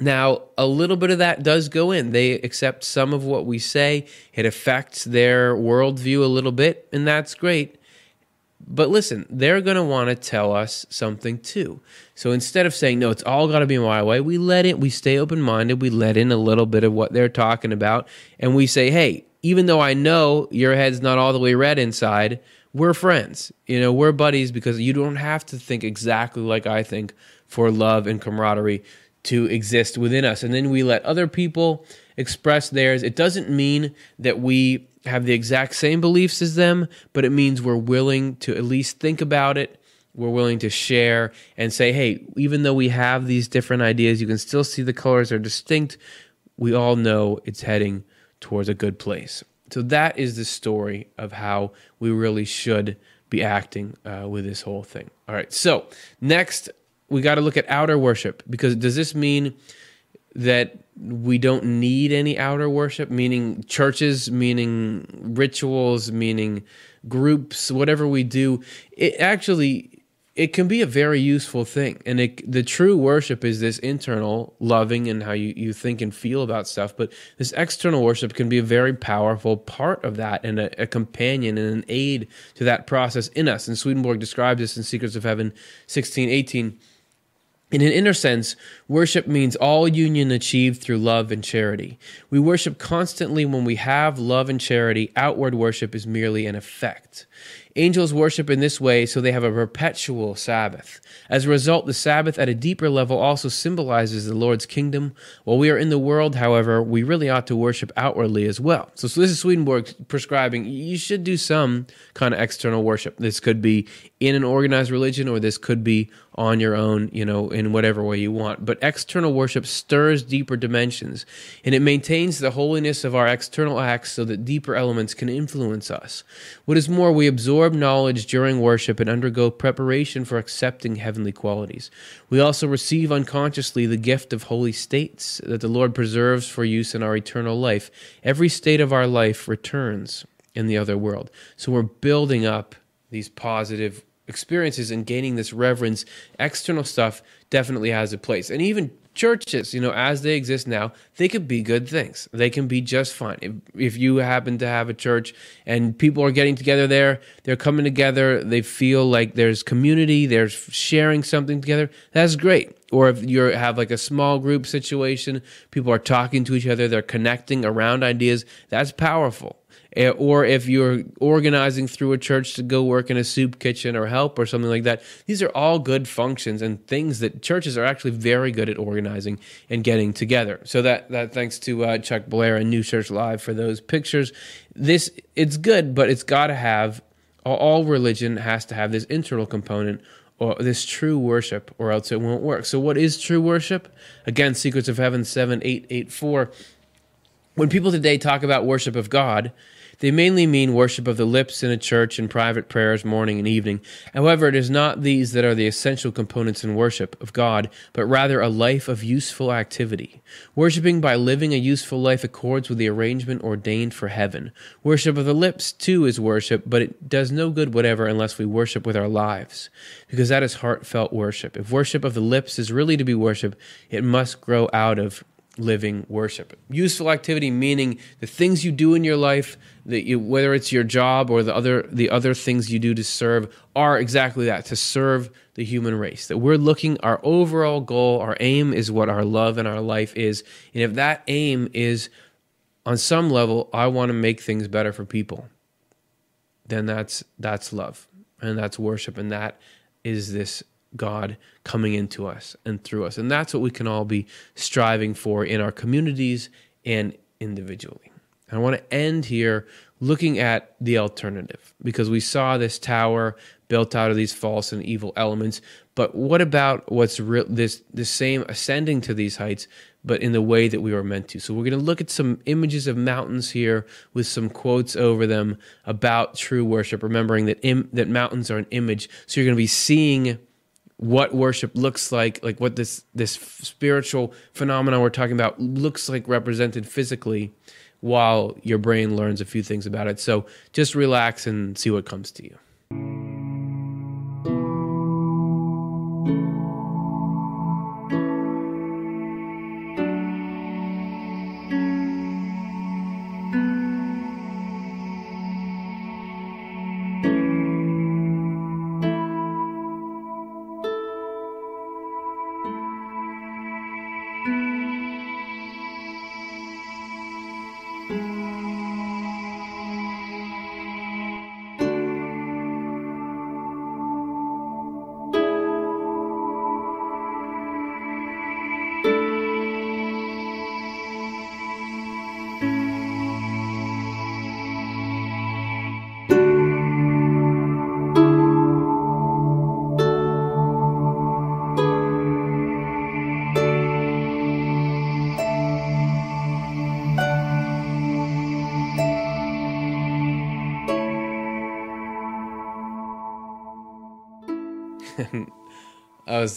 Now, a little bit of that does go in. They accept some of what we say. It affects their worldview a little bit, and that's great. But listen, they're going to want to tell us something too. So instead of saying, no, it's all got to be my way, we let it, we stay open minded, we let in a little bit of what they're talking about, and we say, hey, even though I know your head's not all the way red inside, we're friends. You know, we're buddies because you don't have to think exactly like I think for love and camaraderie to exist within us. And then we let other people express theirs. It doesn't mean that we have the exact same beliefs as them, but it means we're willing to at least think about it. We're willing to share and say, hey, even though we have these different ideas, you can still see the colors are distinct. We all know it's heading towards a good place. So that is the story of how we really should be acting uh, with this whole thing. All right. So next, we got to look at outer worship because does this mean that we don't need any outer worship, meaning churches, meaning rituals, meaning groups, whatever we do? It actually it can be a very useful thing. And it, the true worship is this internal loving and how you, you think and feel about stuff. But this external worship can be a very powerful part of that and a, a companion and an aid to that process in us. And Swedenborg describes this in Secrets of Heaven 16, 18 in an inner sense, worship means all union achieved through love and charity. We worship constantly when we have love and charity. Outward worship is merely an effect. Angels worship in this way so they have a perpetual Sabbath. As a result, the Sabbath at a deeper level also symbolizes the Lord's kingdom. While we are in the world, however, we really ought to worship outwardly as well. So, so this is Swedenborg prescribing you should do some kind of external worship. This could be in an organized religion or this could be on your own, you know, in whatever way you want. But external worship stirs deeper dimensions and it maintains the holiness of our external acts so that deeper elements can influence us. What is more, we absorb knowledge during worship and undergo preparation for accepting heavenly qualities. We also receive unconsciously the gift of holy states that the Lord preserves for use in our eternal life. Every state of our life returns in the other world. So we're building up these positive experiences and gaining this reverence, external stuff definitely has a place. And even churches, you know, as they exist now, they could be good things. They can be just fine. If, if you happen to have a church and people are getting together there, they're coming together, they feel like there's community, there's sharing something together, that's great. Or if you have like a small group situation, people are talking to each other, they're connecting around ideas, that's powerful. Eh, or if you're organizing through a church to go work in a soup kitchen or help or something like that. These are all good functions and things that churches are actually very good at organizing and getting together. So that that thanks to uh, Chuck Blair and New Church Live for those pictures. This it's good, but it's got to have all religion has to have this internal component or this true worship, or else it won't work. So, what is true worship? Again, Secrets of Heaven 7884. When people today talk about worship of God, they mainly mean worship of the lips in a church and private prayers morning and evening. However, it is not these that are the essential components in worship of God, but rather a life of useful activity. Worshipping by living a useful life accords with the arrangement ordained for heaven. Worship of the lips, too, is worship, but it does no good whatever unless we worship with our lives, because that is heartfelt worship. If worship of the lips is really to be worship, it must grow out of living worship. Useful activity meaning the things you do in your life, that you, whether it's your job or the other the other things you do to serve, are exactly that to serve the human race. That we're looking our overall goal, our aim is what our love and our life is, and if that aim is on some level, I want to make things better for people, then that's that's love and that's worship, and that is this God coming into us and through us. And that's what we can all be striving for in our communities and individually. I want to end here looking at the alternative because we saw this tower built out of these false and evil elements. But what about what's real? This the same ascending to these heights, but in the way that we were meant to. So we're going to look at some images of mountains here with some quotes over them about true worship, remembering that Im- that mountains are an image. So you're going to be seeing what worship looks like, like what this this spiritual phenomenon we're talking about looks like represented physically, while your brain learns a few things about it. So just relax and see what comes to you.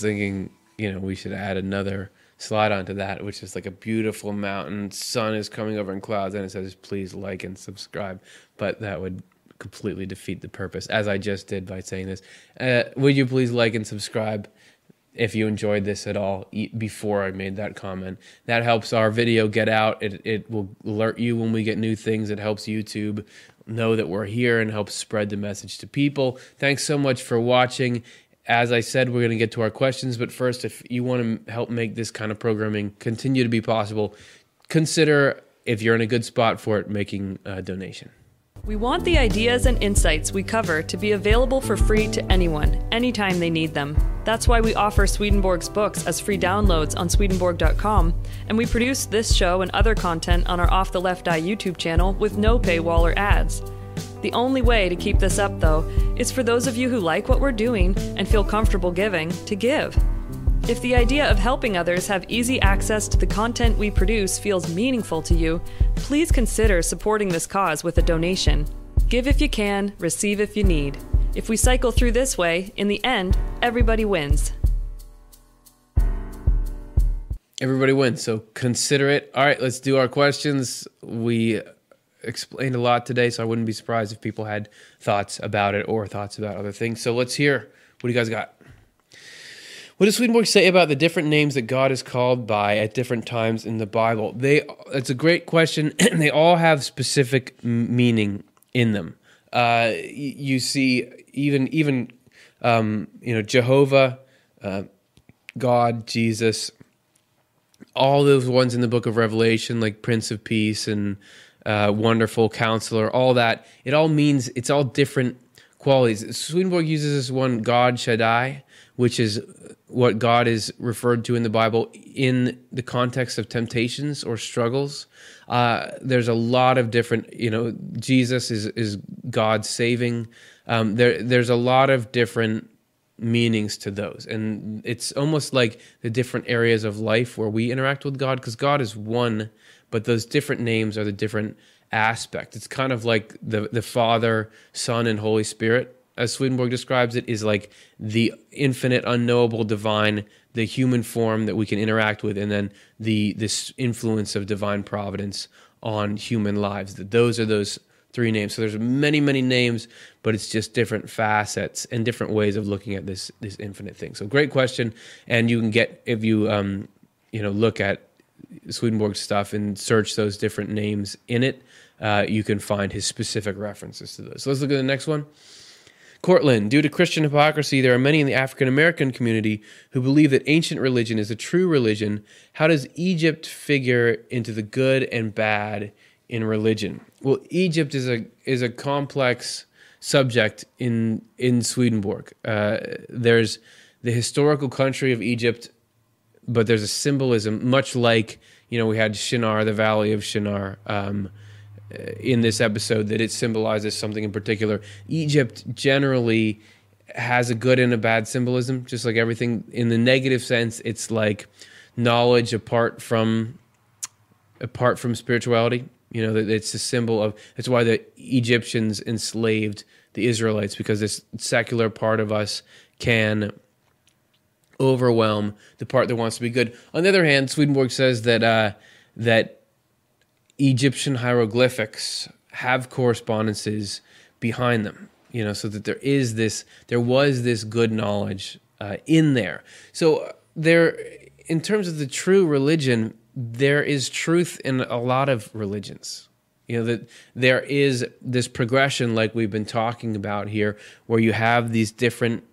Thinking, you know, we should add another slide onto that, which is like a beautiful mountain. Sun is coming over in clouds, and it says, "Please like and subscribe." But that would completely defeat the purpose, as I just did by saying this. Uh, would you please like and subscribe if you enjoyed this at all before I made that comment? That helps our video get out. It it will alert you when we get new things. It helps YouTube know that we're here and helps spread the message to people. Thanks so much for watching as I said, we're going to get to our questions, but first, if you want to help make this kind of programming continue to be possible, consider if you're in a good spot for it, making a donation. We want the ideas and insights we cover to be available for free to anyone, anytime they need them. That's why we offer Swedenborg's books as free downloads on Swedenborg.com, and we produce this show and other content on our Off the Left Eye YouTube channel with no paywall or ads. The only way to keep this up, though, is for those of you who like what we're doing and feel comfortable giving to give. If the idea of helping others have easy access to the content we produce feels meaningful to you, please consider supporting this cause with a donation. Give if you can, receive if you need. If we cycle through this way, in the end, everybody wins. Everybody wins, so consider it. All right, let's do our questions. We explained a lot today, so I wouldn't be surprised if people had thoughts about it or thoughts about other things. So let's hear what do you guys got? What does Swedenborg say about the different names that God is called by at different times in the Bible? They it's a great question. they all have specific meaning in them. Uh, you see, even even um, you know Jehovah, uh, God, Jesus, all those ones in the Book of Revelation, like Prince of Peace and uh, wonderful counselor, all that. It all means it's all different qualities. Swedenborg uses this one, God Shaddai, which is what God is referred to in the Bible in the context of temptations or struggles. Uh, there's a lot of different, you know, Jesus is is God saving. Um, there, there's a lot of different meanings to those, and it's almost like the different areas of life where we interact with God, because God is one but those different names are the different aspect. It's kind of like the the Father, Son, and Holy Spirit, as Swedenborg describes it, is like the infinite, unknowable, divine, the human form that we can interact with, and then the this influence of divine providence on human lives. That those are those three names. So there's many, many names, but it's just different facets and different ways of looking at this this infinite thing. So great question, and you can get if you um, you know look at Swedenborg stuff and search those different names in it, uh, you can find his specific references to those. So let's look at the next one. Cortland, due to Christian hypocrisy, there are many in the African American community who believe that ancient religion is a true religion. How does Egypt figure into the good and bad in religion? Well, Egypt is a is a complex subject in in Swedenborg. Uh, there's the historical country of Egypt but there's a symbolism, much like you know we had Shinar, the Valley of Shinar, um, uh, in this episode that it symbolizes something in particular. Egypt generally has a good and a bad symbolism, just like everything. In the negative sense, it's like knowledge apart from apart from spirituality. You know, that it's a symbol of. That's why the Egyptians enslaved the Israelites because this secular part of us can overwhelm the part that wants to be good. On the other hand, Swedenborg says that uh, that Egyptian hieroglyphics have correspondences behind them. You know, so that there is this, there was this good knowledge uh, in there. So there, in terms of the true religion, there is truth in a lot of religions. You know that there is this progression, like we've been talking about here, where you have these different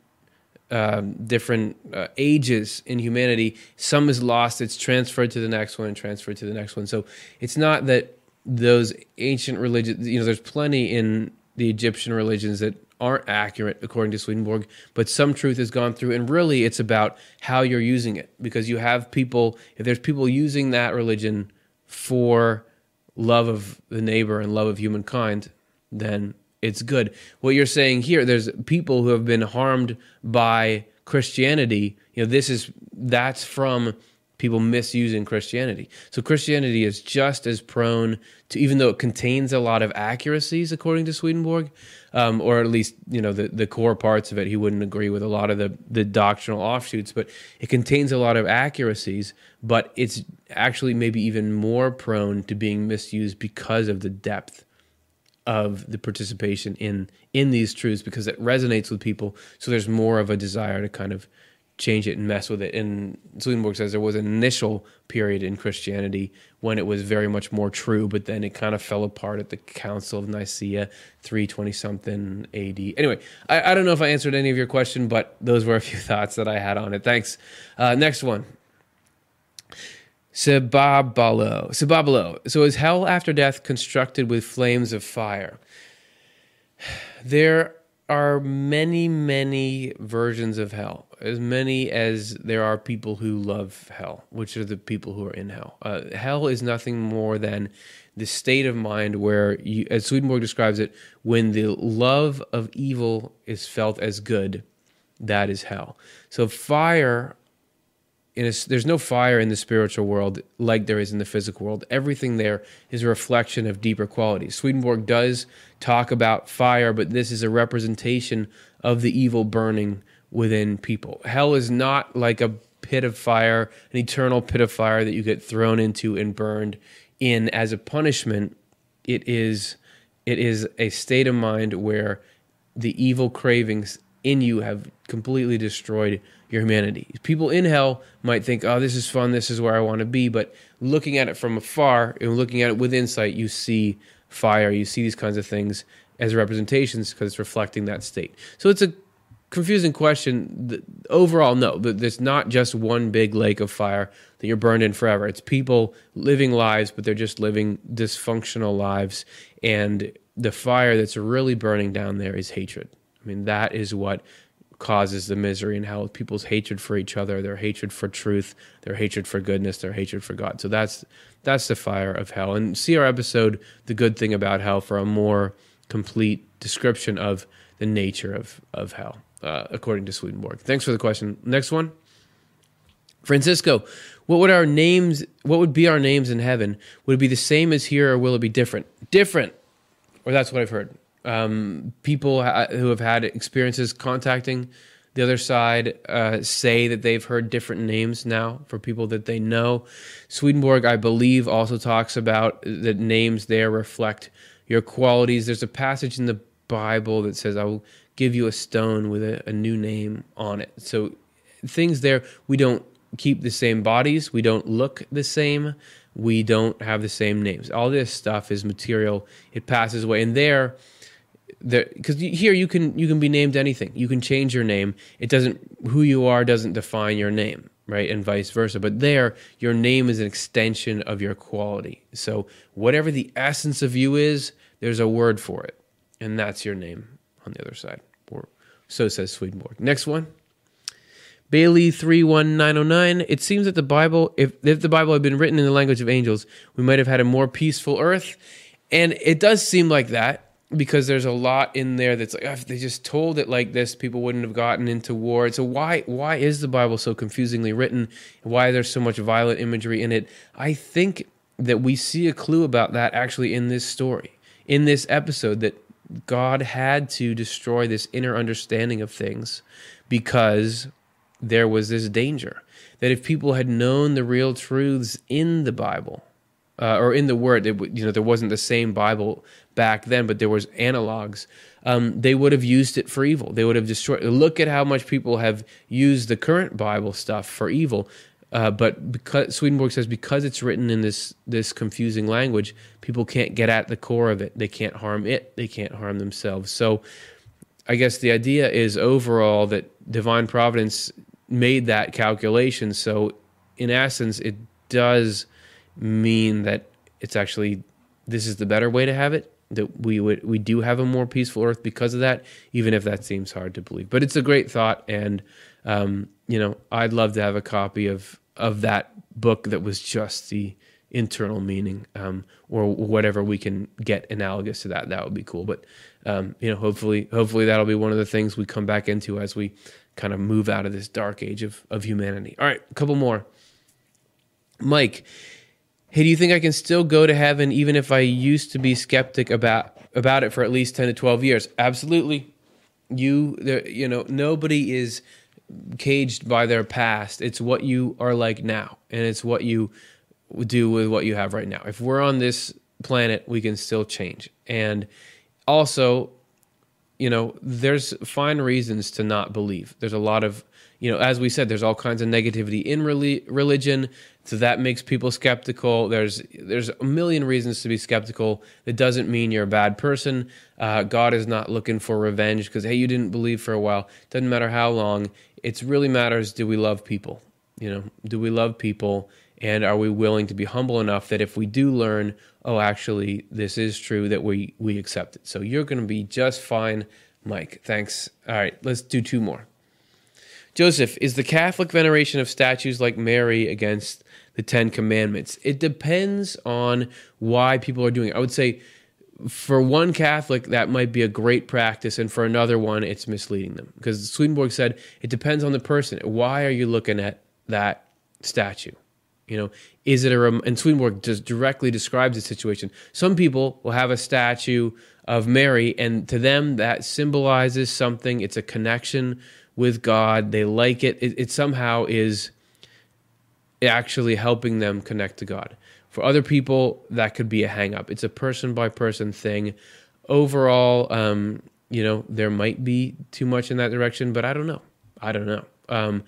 um, different uh, ages in humanity. Some is lost; it's transferred to the next one and transferred to the next one. So it's not that those ancient religions. You know, there's plenty in the Egyptian religions that aren't accurate according to Swedenborg, but some truth has gone through, and really it's about how you're using it because you have people. If there's people using that religion for love of the neighbor and love of humankind, then it's good. What you're saying here, there's people who have been harmed by Christianity. You know, this is that's from people misusing Christianity. So Christianity is just as prone to, even though it contains a lot of accuracies, according to Swedenborg, um, or at least you know the the core parts of it. He wouldn't agree with a lot of the the doctrinal offshoots, but it contains a lot of accuracies. But it's actually maybe even more prone to being misused because of the depth of the participation in in these truths because it resonates with people. So there's more of a desire to kind of change it and mess with it. And Swedenborg says there was an initial period in Christianity when it was very much more true, but then it kind of fell apart at the Council of Nicaea, 320 something AD. Anyway, I, I, don't know if I answered any of your question, but those were a few thoughts that I had on it. Thanks. Uh, next one. Sebabalo. Sebabalo. So is hell after death constructed with flames of fire? There are many, many versions of hell. As many as there are people who love hell, which are the people who are in hell. Uh, hell is nothing more than the state of mind where, you, as Swedenborg describes it, when the love of evil is felt as good, that is hell. So fire a, there's no fire in the spiritual world like there is in the physical world. Everything there is a reflection of deeper qualities. Swedenborg does talk about fire, but this is a representation of the evil burning within people. Hell is not like a pit of fire, an eternal pit of fire that you get thrown into and burned in as a punishment. It is it is a state of mind where the evil cravings in you have completely destroyed your humanity. People in hell might think, oh, this is fun, this is where I want to be. But looking at it from afar and looking at it with insight, you see fire, you see these kinds of things as representations because it's reflecting that state. So it's a confusing question. Overall, no, there's not just one big lake of fire that you're burned in forever. It's people living lives, but they're just living dysfunctional lives. And the fire that's really burning down there is hatred. I mean, that is what causes the misery and how people's hatred for each other, their hatred for truth, their hatred for goodness, their hatred for God. So that's that's the fire of hell. And see our episode, The Good Thing About Hell, for a more complete description of the nature of, of hell, uh, according to Swedenborg. Thanks for the question. Next one. Francisco, what would our names what would be our names in heaven? Would it be the same as here or will it be different? Different. Or that's what I've heard um, people ha- who have had experiences contacting the other side uh, say that they've heard different names now for people that they know. Swedenborg, I believe, also talks about that names there reflect your qualities. There's a passage in the Bible that says, I will give you a stone with a, a new name on it. So things there, we don't keep the same bodies, we don't look the same, we don't have the same names. All this stuff is material, it passes away. And there, because here you can you can be named anything. You can change your name. It doesn't who you are doesn't define your name, right? And vice versa. But there, your name is an extension of your quality. So whatever the essence of you is, there's a word for it, and that's your name on the other side. Or so says Swedenborg. Next one. Bailey 31909. It seems that the Bible, if, if the Bible had been written in the language of angels, we might have had a more peaceful earth and it does seem like that because there's a lot in there that's like if they just told it like this people wouldn't have gotten into war. So why why is the bible so confusingly written? Why there's so much violent imagery in it? I think that we see a clue about that actually in this story in this episode that god had to destroy this inner understanding of things because there was this danger. That if people had known the real truths in the bible uh, or in the word it, you know there wasn't the same bible back then but there was analogs um, they would have used it for evil they would have destroyed look at how much people have used the current bible stuff for evil uh, but because Swedenborg says because it's written in this this confusing language, people can't get at the core of it. They can't harm it. They can't harm themselves. So, I guess the idea is overall that divine providence made that calculation. So, in essence, it does mean that it's actually this is the better way to have it. That we would we do have a more peaceful earth because of that, even if that seems hard to believe. But it's a great thought, and um, you know, I'd love to have a copy of of that book that was just the internal meaning, um, or whatever we can get analogous to that. That would be cool. But um, you know, hopefully, hopefully that'll be one of the things we come back into as we kind of move out of this dark age of of humanity. All right, a couple more. Mike, hey, do you think I can still go to heaven even if I used to be skeptic about about it for at least ten to twelve years? Absolutely. You, there, you know, nobody is caged by their past. It's what you are like now, and it's what you do with what you have right now. If we're on this planet, we can still change. And also, you know, there's fine reasons to not believe. There's a lot of, you know, as we said, there's all kinds of negativity in religion, so that makes people skeptical. There's there's a million reasons to be skeptical. It doesn't mean you're a bad person. Uh, God is not looking for revenge because hey, you didn't believe for a while. Doesn't matter how long it really matters do we love people? You know, do we love people? And are we willing to be humble enough that if we do learn, oh, actually, this is true, that we, we accept it? So you're going to be just fine, Mike. Thanks. All right, let's do two more. Joseph, is the Catholic veneration of statues like Mary against the Ten Commandments? It depends on why people are doing it. I would say for one Catholic, that might be a great practice, and for another one, it's misleading them. Because Swedenborg said it depends on the person. Why are you looking at that statue? You know, is it a rem- and Swedenborg just directly describes the situation. Some people will have a statue of Mary, and to them that symbolizes something. It's a connection with God. They like it. It, it somehow is actually helping them connect to God. For other people, that could be a hangup. It's a person by person thing. Overall, um, you know, there might be too much in that direction, but I don't know. I don't know. Um,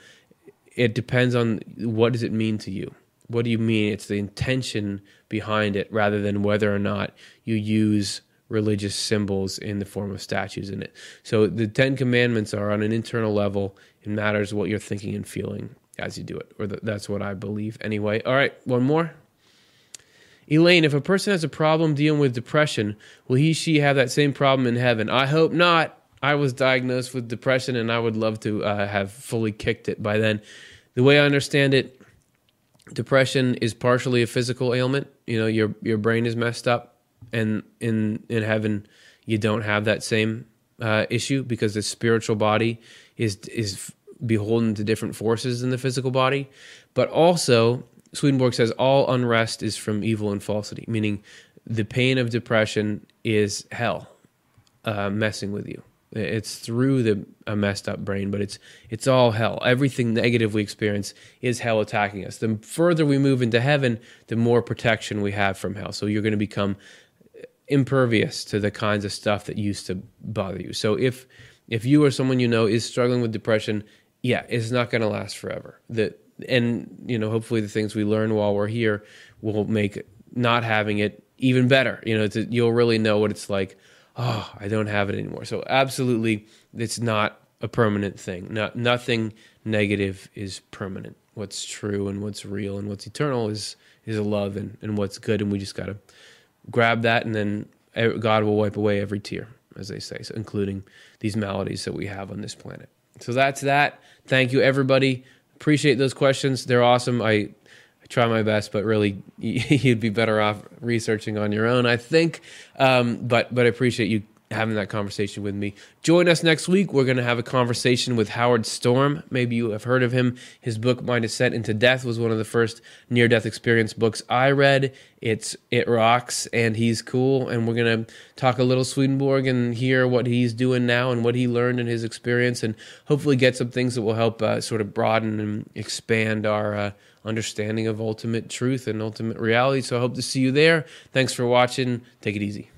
it depends on what does it mean to you. What do you mean? It's the intention behind it, rather than whether or not you use religious symbols in the form of statues in it. So the Ten Commandments are on an internal level. It matters what you're thinking and feeling as you do it, or that's what I believe anyway. All right, one more. Elaine, if a person has a problem dealing with depression, will he, she have that same problem in heaven? I hope not. I was diagnosed with depression and I would love to uh, have fully kicked it by then. The way I understand it, depression is partially a physical ailment. You know, your your brain is messed up, and in in heaven, you don't have that same uh, issue because the spiritual body is is beholden to different forces in the physical body. But also, Swedenborg says all unrest is from evil and falsity, meaning the pain of depression is hell uh, messing with you. It's through the a messed up brain, but it's it's all hell. Everything negative we experience is hell attacking us. The further we move into heaven, the more protection we have from hell. So you're going to become impervious to the kinds of stuff that used to bother you. So if if you or someone you know is struggling with depression, yeah, it's not going to last forever. The and you know hopefully the things we learn while we're here will make not having it even better you know to, you'll really know what it's like oh i don't have it anymore so absolutely it's not a permanent thing not nothing negative is permanent what's true and what's real and what's eternal is is love and, and what's good and we just got to grab that and then god will wipe away every tear as they say so including these maladies that we have on this planet so that's that thank you everybody Appreciate those questions. They're awesome. I, I try my best, but really you'd be better off researching on your own, I think. Um, but but I appreciate you having that conversation with me. Join us next week. We're going to have a conversation with Howard Storm. Maybe you have heard of him. His book My Descent into Death was one of the first near death experience books I read. It's it rocks and he's cool and we're going to talk a little Swedenborg and hear what he's doing now and what he learned in his experience and hopefully get some things that will help uh, sort of broaden and expand our uh, understanding of ultimate truth and ultimate reality. So I hope to see you there. Thanks for watching. Take it easy.